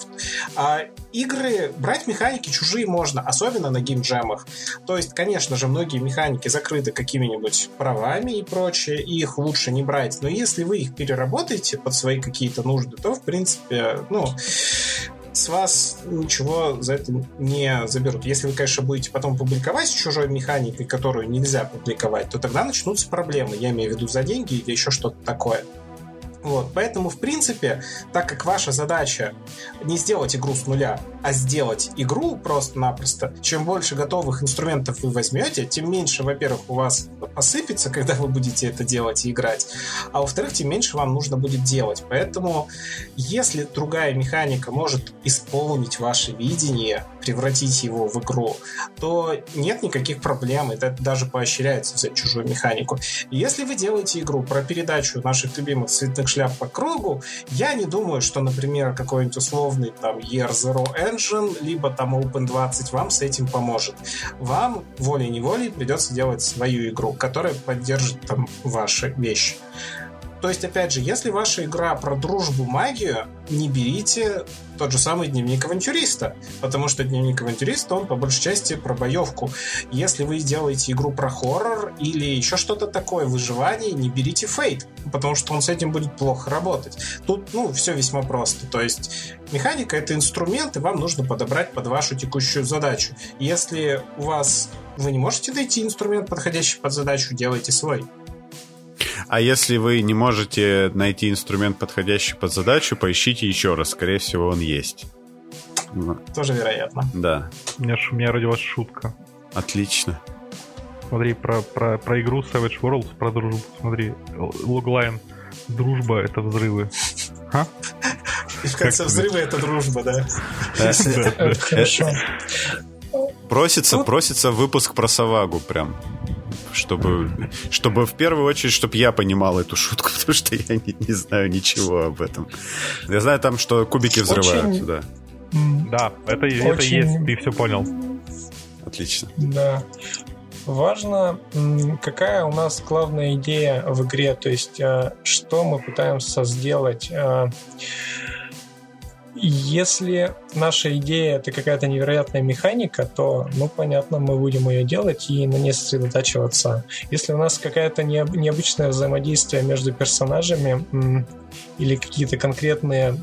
А игры, брать механики чужие можно, особенно на геймджемах. То есть, конечно же, многие механики закрыты какими-нибудь правами и прочее, и их лучше не брать. Но если вы их переработаете под свои какие-то нужды, то, в принципе, ну, с вас ничего за это не заберут. Если вы, конечно, будете потом публиковать чужой механикой, которую нельзя публиковать, то тогда начнутся проблемы. Я имею в виду за деньги или еще что-то такое. Вот, поэтому, в принципе, так как ваша задача не сделать игру с нуля, а сделать игру просто-напросто, чем больше готовых инструментов вы возьмете, тем меньше, во-первых, у вас посыпется, когда вы будете это делать и играть, а во-вторых, тем меньше вам нужно будет делать. Поэтому, если другая механика может исполнить ваше видение, превратить его в игру, то нет никаких проблем, это даже поощряется взять чужую механику. Если вы делаете игру про передачу наших любимых цветных шляп по кругу, я не думаю, что, например, какой-нибудь условный там Year Zero Engine, либо там Open20 вам с этим поможет. Вам волей-неволей придется делать свою игру, которая поддержит там ваши вещи. То есть, опять же, если ваша игра про дружбу, магию, не берите тот же самый дневник авантюриста, потому что дневник авантюриста, он по большей части про боевку. Если вы делаете игру про хоррор или еще что-то такое, выживание, не берите фейт, потому что он с этим будет плохо работать. Тут, ну, все весьма просто. То есть, механика — это инструмент, и вам нужно подобрать под вашу текущую задачу. Если у вас вы не можете найти инструмент, подходящий под задачу, делайте свой. А если вы не можете найти инструмент, подходящий под задачу, поищите еще раз. Скорее всего, он есть. Тоже вероятно. Да. У меня, у меня родилась шутка. Отлично. Смотри, про, про, про игру Savage Worlds, про дружбу. Смотри, логлайн. Дружба — это взрывы. А? И в конце взрыва это дружба, да? Хорошо. Просится, просится выпуск про Савагу прям чтобы, чтобы в первую очередь, чтобы я понимал эту шутку, потому что я не, не знаю ничего об этом. Я знаю там, что кубики взрываются, Очень... да. Да, это, Очень... это есть, ты все понял. Отлично. Да. Важно, какая у нас главная идея в игре, то есть э, что мы пытаемся сделать э, если наша идея это какая-то невероятная механика, то, ну, понятно, мы будем ее делать и на ней сосредотачиваться. Если у нас какая-то необычное взаимодействие между персонажами или какие-то конкретные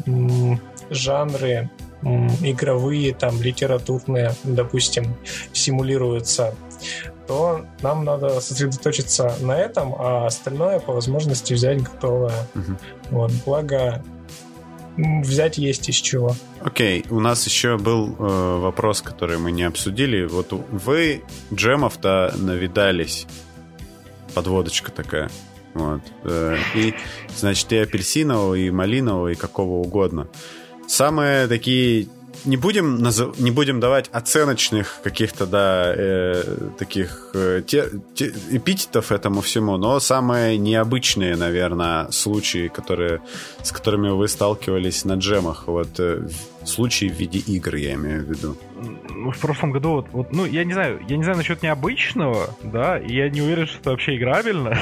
жанры игровые, там, литературные, допустим, симулируются, то нам надо сосредоточиться на этом, а остальное по возможности взять готовое. Угу. Вот, благо взять есть из чего. Окей, okay. у нас еще был э, вопрос, который мы не обсудили. Вот вы джемов-то навидались. Подводочка такая. Вот. Э, и, значит, и апельсинового, и малинового, и какого угодно. Самые такие не будем, назов... не будем давать оценочных каких-то, да, э, таких э, те, те, эпитетов этому всему, но самые необычные, наверное, случаи, которые, с которыми вы сталкивались на джемах, вот э, случаи в виде игр, я имею в виду. В прошлом году, вот, вот, ну, я не знаю, я не знаю насчет необычного, да, и я не уверен, что это вообще играбельно,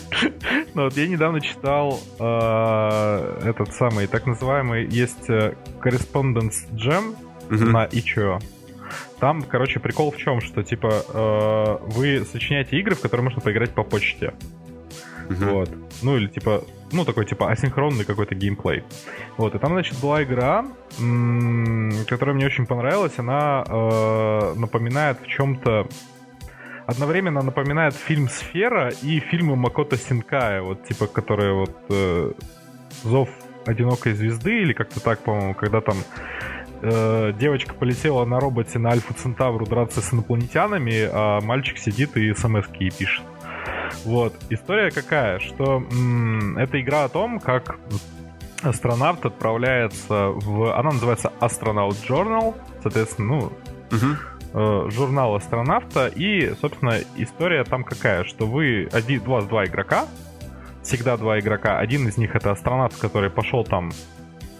но вот я недавно читал э, этот самый, так называемый, есть э, Correspondence Jam на Ичо. Там, короче, прикол в чем, что, типа, э, вы сочиняете игры, в которые можно поиграть по почте. Вот. Ну, или, типа, ну, такой, типа, асинхронный какой-то геймплей. Вот, и там, значит, была игра, которая мне очень понравилась. Она э, напоминает в чем-то... Одновременно напоминает фильм «Сфера» и фильмы Макото Синкая, вот, типа, которые вот... Э, «Зов одинокой звезды» или как-то так, по-моему, когда там э, девочка полетела на роботе на Альфа Центавру драться с инопланетянами, а мальчик сидит и смс пишет. Вот. История какая, что м- это игра о том, как астронавт отправляется в... Она называется Astronaut Journal, соответственно, ну, угу. э, журнал астронавта. И, собственно, история там какая, что вы... Один, у вас два игрока, всегда два игрока. Один из них это астронавт, который пошел там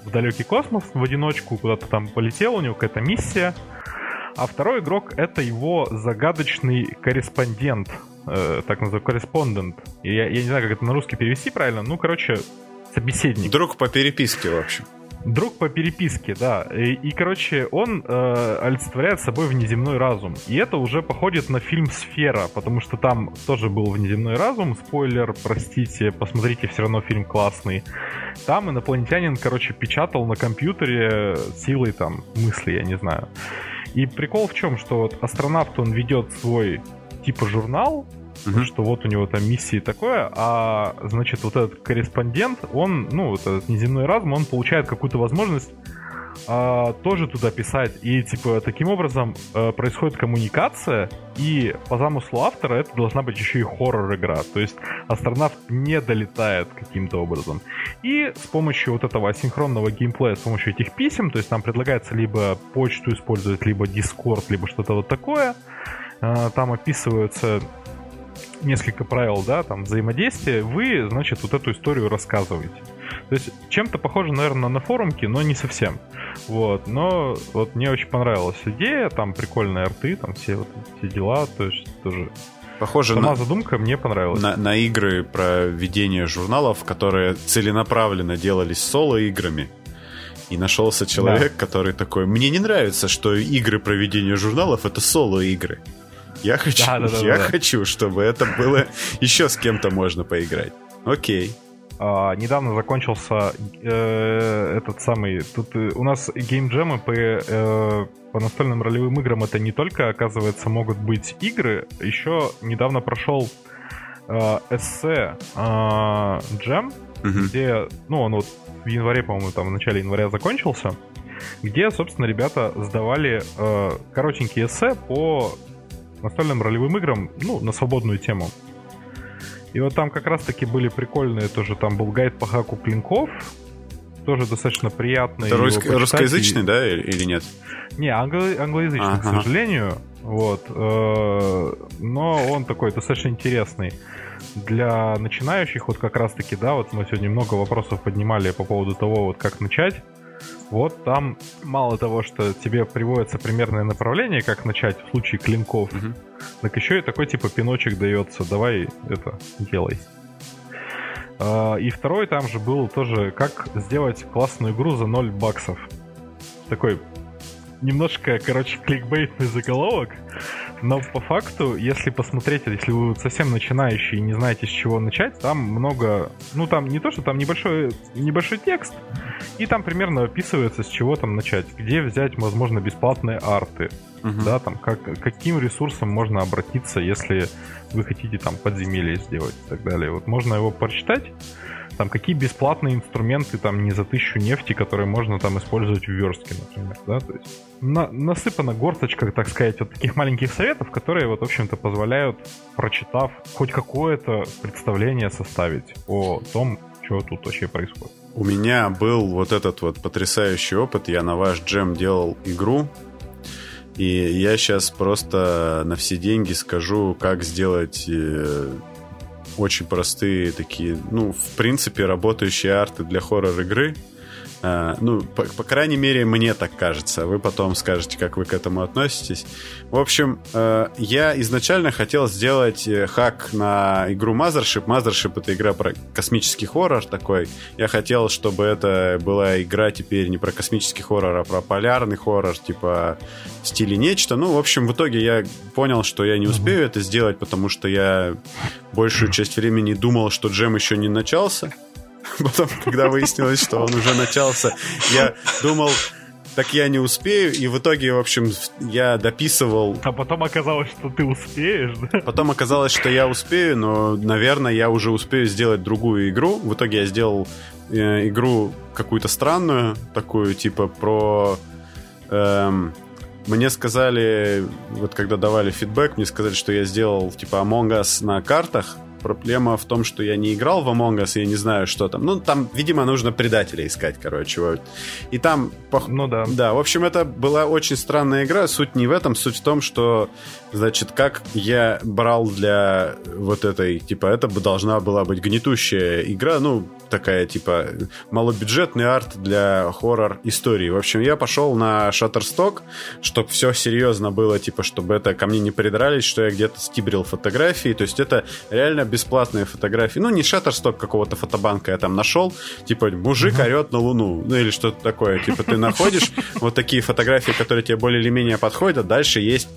в далекий космос в одиночку, куда-то там полетел, у него какая-то миссия. А второй игрок это его загадочный корреспондент, э, так называемый корреспондент. Я, я не знаю, как это на русский перевести правильно. Ну, короче, собеседник. Друг по переписке, в общем. Друг по переписке, да. И, и короче, он э, олицетворяет собой внеземной разум. И это уже походит на фильм «Сфера», потому что там тоже был внеземной разум. Спойлер, простите, посмотрите, все равно фильм классный. Там инопланетянин, короче, печатал на компьютере силой там мысли, я не знаю. И прикол в чем, что вот астронавт, он ведет свой типа журнал, угу. что вот у него там миссии такое, а значит вот этот корреспондент, он, ну, вот этот неземной разум, он получает какую-то возможность а, тоже туда писать. И, типа, таким образом а, происходит коммуникация, и по замыслу автора это должна быть еще и хоррор-игра. То есть астронавт не долетает каким-то образом. И с помощью вот этого асинхронного геймплея, с помощью этих писем, то есть нам предлагается либо почту использовать, либо Discord, либо что-то вот такое, там описываются несколько правил, да, там взаимодействия, вы, значит, вот эту историю рассказываете. То есть чем-то похоже, наверное, на форумки, но не совсем. Вот, но вот мне очень понравилась идея, там прикольные арты, там все вот все дела, то есть тоже Похоже Сама на, задумка мне понравилась. на, на игры про ведение журналов, которые целенаправленно делались соло-играми. И нашелся человек, который такой, мне не нравится, что игры про ведение журналов это соло-игры. Я хочу, Да, да, да, я да. хочу, чтобы это было еще с кем-то можно поиграть. Окей. А, недавно закончился э, этот самый. Тут э, у нас геймджемы по, э, по настольным ролевым играм это не только, оказывается, могут быть игры. Еще недавно прошел э, эссе э, джем, Мгм. где, ну, он вот в январе, по-моему, там в начале января закончился, где, собственно, ребята сдавали э, коротенькие эссе по настольным ролевым играм, ну, на свободную тему. И вот там как раз-таки были прикольные тоже, там был гайд по хаку клинков, тоже достаточно приятный. Это почитать. русскоязычный, И- да, или нет? Не, англо- англоязычный, к Ага. сожалению. Вот. э, Но он такой достаточно интересный. Для начинающих, вот как раз-таки, да, вот мы сегодня много вопросов поднимали по поводу того, вот как начать. Вот там мало того, что тебе приводится примерное направление, как начать в случае клинков, Мгм. так еще и такой типа пиночек дается. Давай это делай. А, И второй там же был тоже, как сделать классную игру за 0 баксов. Такой немножко, короче, кликбейтный заголовок, но по факту, если посмотреть, если вы совсем начинающий и не знаете, с чего начать, там много, ну там не то, что там небольшой, небольшой текст, и там примерно описывается, с чего там начать, где взять, возможно, бесплатные арты, Мгм. да, там как, каким ресурсом можно обратиться, если вы хотите там подземелье сделать и так далее. Вот можно его прочитать, там какие бесплатные инструменты там не за тысячу нефти, которые можно там использовать в верстке, например, да, то есть на- насыпана горсточка, так сказать, вот таких маленьких советов, которые вот, в общем-то, позволяют, прочитав, хоть какое-то представление составить о том, что тут вообще происходит. У меня был вот этот вот потрясающий опыт. Я на ваш джем делал игру. И я сейчас просто на все деньги скажу, как сделать э, очень простые такие, ну, в принципе, работающие арты для хоррор-игры. А, ну, по, по крайней мере, мне так кажется. Вы потом скажете, как вы к этому относитесь. В общем, э, я изначально хотел сделать э, хак на игру Mothership. Mothership — это игра про космический хоррор такой. Я хотел, чтобы это была игра теперь не про космический хоррор, а про полярный хоррор, типа в стиле нечто. Ну, в общем, в итоге я понял, что я не успею это сделать, потому что я большую часть времени думал, что джем еще не начался. Потом, когда выяснилось, что он уже начался, я думал, так я не успею, и в итоге, в общем, я дописывал. А потом оказалось, что ты успеешь, да? Потом оказалось, что я успею, но, наверное, я уже успею сделать другую игру. В итоге я сделал э, игру какую-то странную, такую, типа, про... эм, мне сказали, вот когда давали фидбэк, мне сказали, что я сделал, типа, Among Us на картах. Проблема в том, что я не играл в Among Us, я не знаю, что там. Ну, там, видимо, нужно предателя искать, короче. Вот. И там... Ну да. да, в общем, это была очень странная игра. Суть не в этом, суть в том, что, значит, как я брал для вот этой, типа, это бы должна была быть гнетущая игра, ну, такая, типа, малобюджетный арт для хоррор-истории. В общем, я пошел на Shutterstock, чтобы все серьезно было, типа, чтобы это ко мне не придрались, что я где-то стибрил фотографии. То есть это реально бесплатные фотографии. Ну, не Shutterstock какого-то фотобанка я там нашел. Типа, мужик орет на луну. Ну, или что-то такое. Типа, ты находишь вот такие фотографии, которые тебе более или менее подходят. Дальше есть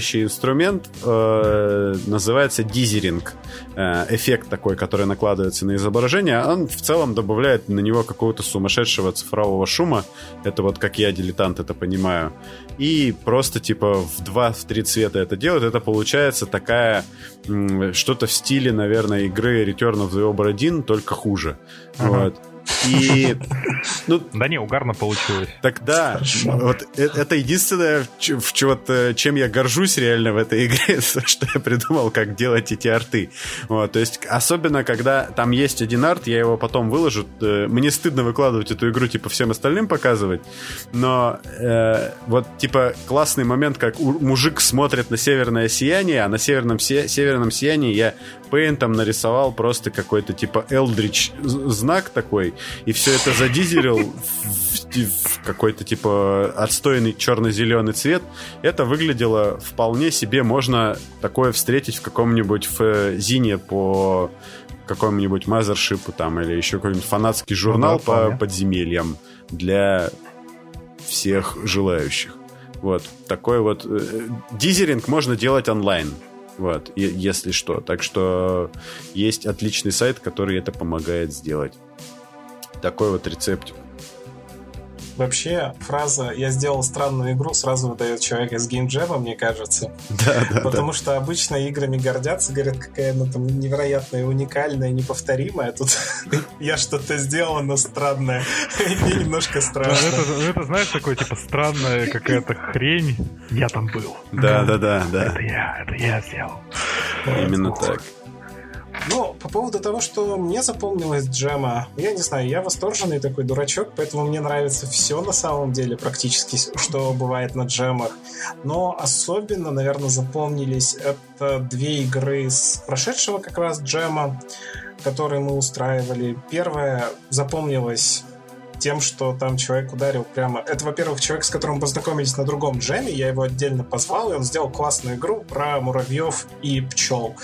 потрясающий инструмент, э, называется дизеринг. Э, эффект такой, который накладывается на изображение. Он в целом добавляет на него какого-то сумасшедшего цифрового шума. Это вот как я, дилетант, это понимаю. И просто типа в два-три цвета это делает. Это получается такая что-то в стиле, наверное, игры Return of the Obra Dinn, только хуже. Ага. Вот. И... Ну, да не, угарно получилось. Тогда вот э, это единственное, в вот, э, чем я горжусь реально в этой игре, что я придумал, как делать эти арты. Вот, то есть, особенно, когда там есть один арт, я его потом выложу. Э, мне стыдно выкладывать эту игру, типа, всем остальным показывать, но э, вот, типа, классный момент, как мужик смотрит на северное сияние, а на северном, си северном сиянии я пейнтом нарисовал просто какой-то, типа, Элдрич знак такой, и все это задизелил в, в какой-то типа отстойный черно-зеленый цвет. Это выглядело вполне себе. Можно такое встретить в каком-нибудь в Зине по какому-нибудь мазершипу там или еще какой-нибудь фанатский журнал ну, да, по вполне. подземельям для всех желающих. Вот такой вот э, дизеринг можно делать онлайн. Вот, если что. Так что есть отличный сайт, который это помогает сделать такой вот рецептик. Вообще, фраза «я сделал странную игру» сразу выдает человека с геймджева, мне кажется. Да, да, Потому да. что обычно играми гордятся, говорят, какая она там невероятная, уникальная, неповторимая. Тут я что-то сделал, но странное. Мне немножко страшно. Это, это, знаешь, такое, типа, странная какая-то хрень. Я там был. Да, да, да, да. Это я, это я сделал. Именно так. Ну, по поводу того, что мне запомнилось Джема, я не знаю, я восторженный такой дурачок, поэтому мне нравится все на самом деле практически, что бывает на джемах. Но особенно, наверное, запомнились это две игры с прошедшего как раз джема, которые мы устраивали. Первая запомнилась тем, что там человек ударил прямо... Это, во-первых, человек, с которым познакомились на другом джеме, я его отдельно позвал, и он сделал классную игру про муравьев и пчел.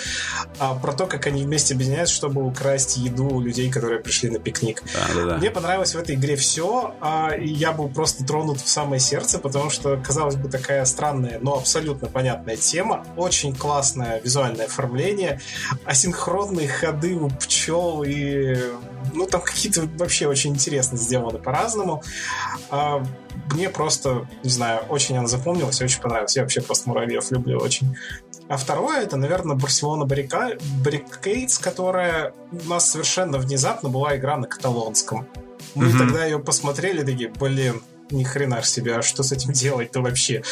А, про то, как они вместе объединяются, чтобы украсть еду у людей, которые пришли на пикник. Да, да, да. Мне понравилось в этой игре все, а, и я был просто тронут в самое сердце, потому что, казалось бы, такая странная, но абсолютно понятная тема, очень классное визуальное оформление, асинхронные ходы у пчел и ну, там какие-то вообще очень интересно сделаны по-разному. А, мне просто, не знаю, очень она запомнилась, очень понравилась. Я вообще просто муравьев люблю очень. А второе, это, наверное, Барселона Баррикейдс, которая у нас совершенно внезапно была игра на каталонском. Мы mm-hmm. тогда ее посмотрели, такие, блин, ни хрена ж себе, а что с этим делать-то вообще?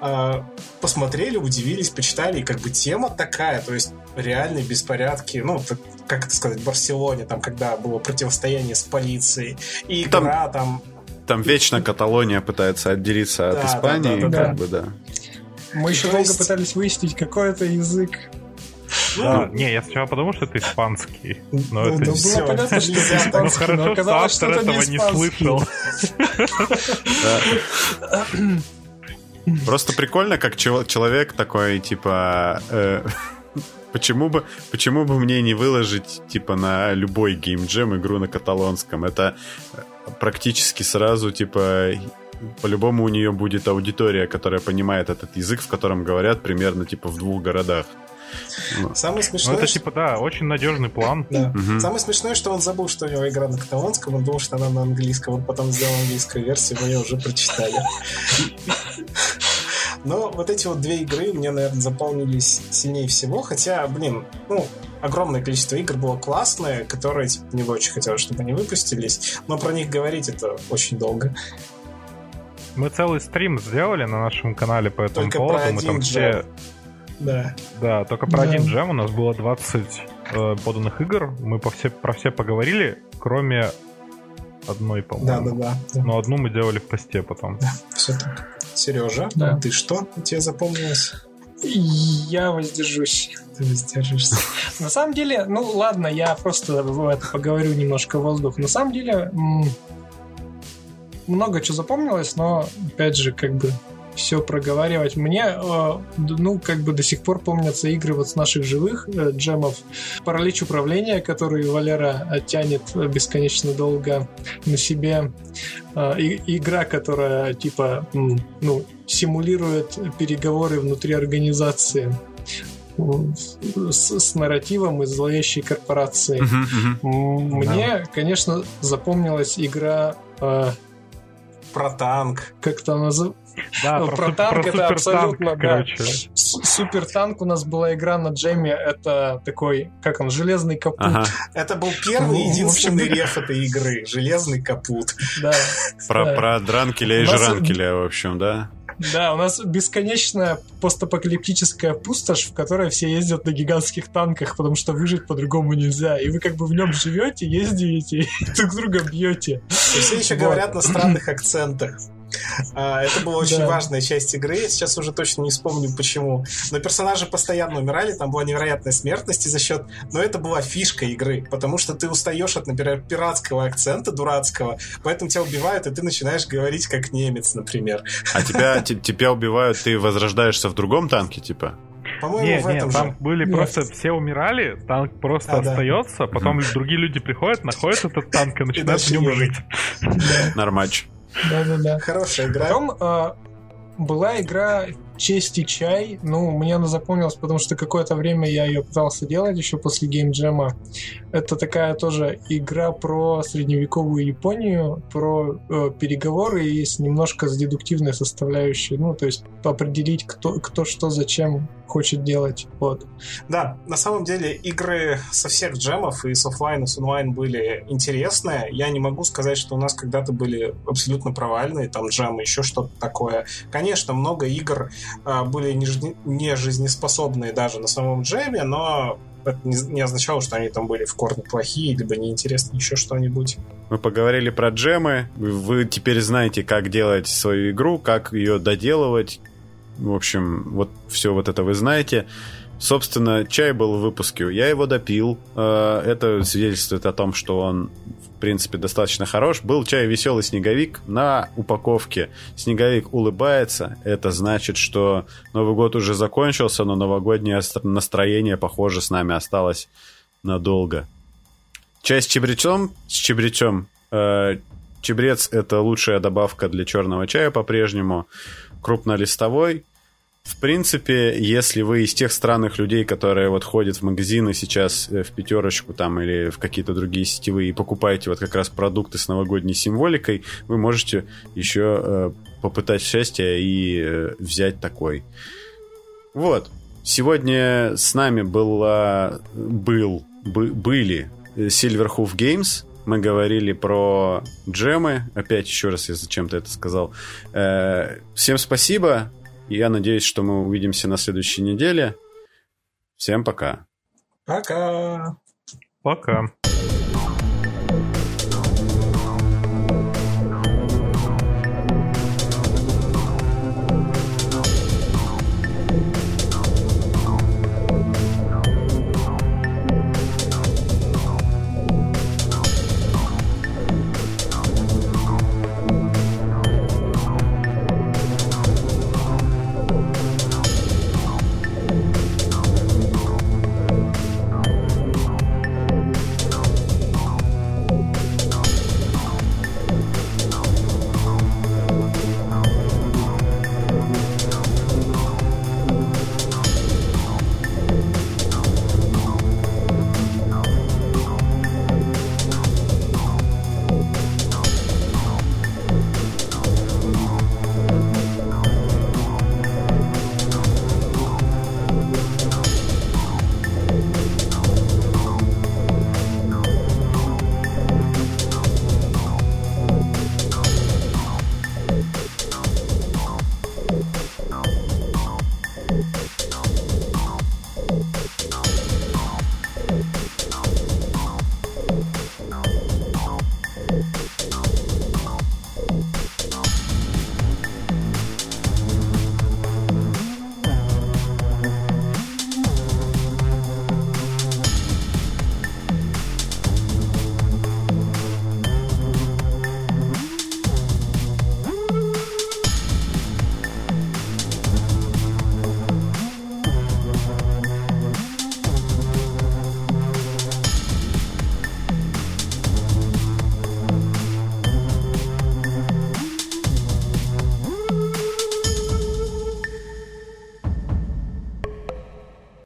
А, посмотрели, удивились, почитали, и как бы тема такая, то есть реальные беспорядки, ну, как это сказать, в Барселоне, там, когда было противостояние с полицией, и там, игра там... Там вечно Каталония пытается отделиться да, от Испании, да, да, да, как бы, да. Мы еще долго есть... пытались выяснить, какой это язык. Ну, не, я сначала подумал, что это испанский. Но ну, это ну, все. было понятно, что это испанский, Ну хорошо, что автор этого не слышал. Просто прикольно, как человек такой, типа... Э, почему бы, почему бы мне не выложить, типа, на любой геймджем игру на каталонском? Это практически сразу, типа, по-любому у нее будет аудитория, которая понимает этот язык, в котором говорят примерно, типа, в двух городах. Самое смешное... Ну, это типа, да, очень надежный план. Да. Угу. Самое смешное, что он забыл, что у него игра на каталонском, он думал, что она на английском, он потом сделал английскую версию, мы ее уже прочитали. Но вот эти вот две игры мне, наверное, заполнились сильнее всего, хотя, блин, ну, огромное количество игр было классное, которые, типа, не очень хотелось, чтобы они выпустились, но про них говорить это очень долго. Мы целый стрим сделали на нашем канале по этому Только поводу. Мы там все да. Да, только про да. один джем у нас было 20 э, поданных игр. Мы по все, про все поговорили, кроме одной, по-моему. Да, да, да. Но одну мы делали в посте потом. Да, все так. Сережа, да. ты что? Тебе запомнилось? Я воздержусь. Ты воздержишься. На самом деле, ну ладно, я просто это поговорю немножко воздух. На самом деле, много чего запомнилось, но опять же, как бы все проговаривать. Мне, э, ну, как бы до сих пор помнятся игры вот с наших живых э, джемов. Паралич управления, который Валера тянет бесконечно долго на себе. Э, и, игра, которая, типа, ну, симулирует переговоры внутри организации с, с нарративом из зловещей корпорации. Uh-huh, uh-huh. Мне, да. конечно, запомнилась игра про танк. Как то называется? Да, Ну, про, про танк про это супертанк, абсолютно, да. короче. С- Супер танк у нас была игра на джеме. Это такой, как он, железный капут. Ага. Это был первый Ну, единственный реф этой игры. Железный капут. Да. Про, Да. про Дранкеля и Жранкеля, в общем, да? Да, у нас бесконечная постапокалиптическая пустошь, в которой все ездят на гигантских танках, потому что выжить по-другому нельзя. И вы как бы в нем живете, ездите и друг друга бьете. И все еще Вот. говорят на странных акцентах. А, Это была очень Да. важная часть игры. Я сейчас уже точно не вспомню, почему. Но персонажи постоянно умирали, там была невероятная смертность и за счет... Но это была фишка игры, потому что ты устаешь от, например, пиратского акцента дурацкого, поэтому тебя убивают, и ты начинаешь говорить как немец, например. А тебя, те- тебя убивают, ты возрождаешься в другом танке, типа? По-моему, Не, в не, этом там же. были Нет. просто все умирали, танк просто А, да. остается, потом другие люди приходят, находят этот танк и начинают в нем жить. Да, Нормач. Да-да-да. Хорошая игра. Потом а, была игра «Честь и чай». Ну, мне она запомнилась, потому что какое-то время я ее пытался делать еще после геймджема. Это такая тоже игра про средневековую Японию, про э, переговоры и с немножко с дедуктивной составляющей. Ну, то есть определить, кто, кто что зачем хочет делать. Вот. Да, на самом деле игры со всех джемов и с оффлайн, и с онлайн были интересные. Я не могу сказать, что у нас когда-то были абсолютно провальные, там джемы, еще что-то такое. Конечно, много игр а, были не, не жизнеспособные даже на самом джеме, но это не, означало, что они там были в корне плохие, либо неинтересные, еще что-нибудь. Мы поговорили про джемы. Вы теперь знаете, как делать свою игру, как ее доделывать. В общем, вот все вот это вы знаете. Собственно, чай был в выпуске. Я его допил. Э, Это свидетельствует о том, что он, в принципе, достаточно хорош. Был чай «Веселый снеговик» на упаковке. Снеговик улыбается. Это значит, что Новый год уже закончился, но новогоднее ст- настроение, похоже, с нами осталось надолго. Чай с чебрецом, с чебрецом. Э, чебрец это лучшая добавка для черного чая по-прежнему. Крупнолистовой. В принципе, если вы из тех странных людей, которые вот ходят в магазины сейчас э, в пятерочку там или в какие-то другие сетевые и покупаете вот как раз продукты с новогодней символикой, вы можете еще э, попытать счастье и э, взять такой. Вот. Сегодня с нами была, был, бы- были Silverhoof Games. Мы говорили про джемы. Опять еще раз я зачем-то это сказал. Э, Всем спасибо. Я надеюсь, что мы увидимся на следующей неделе. Всем пока. Пока! Пока.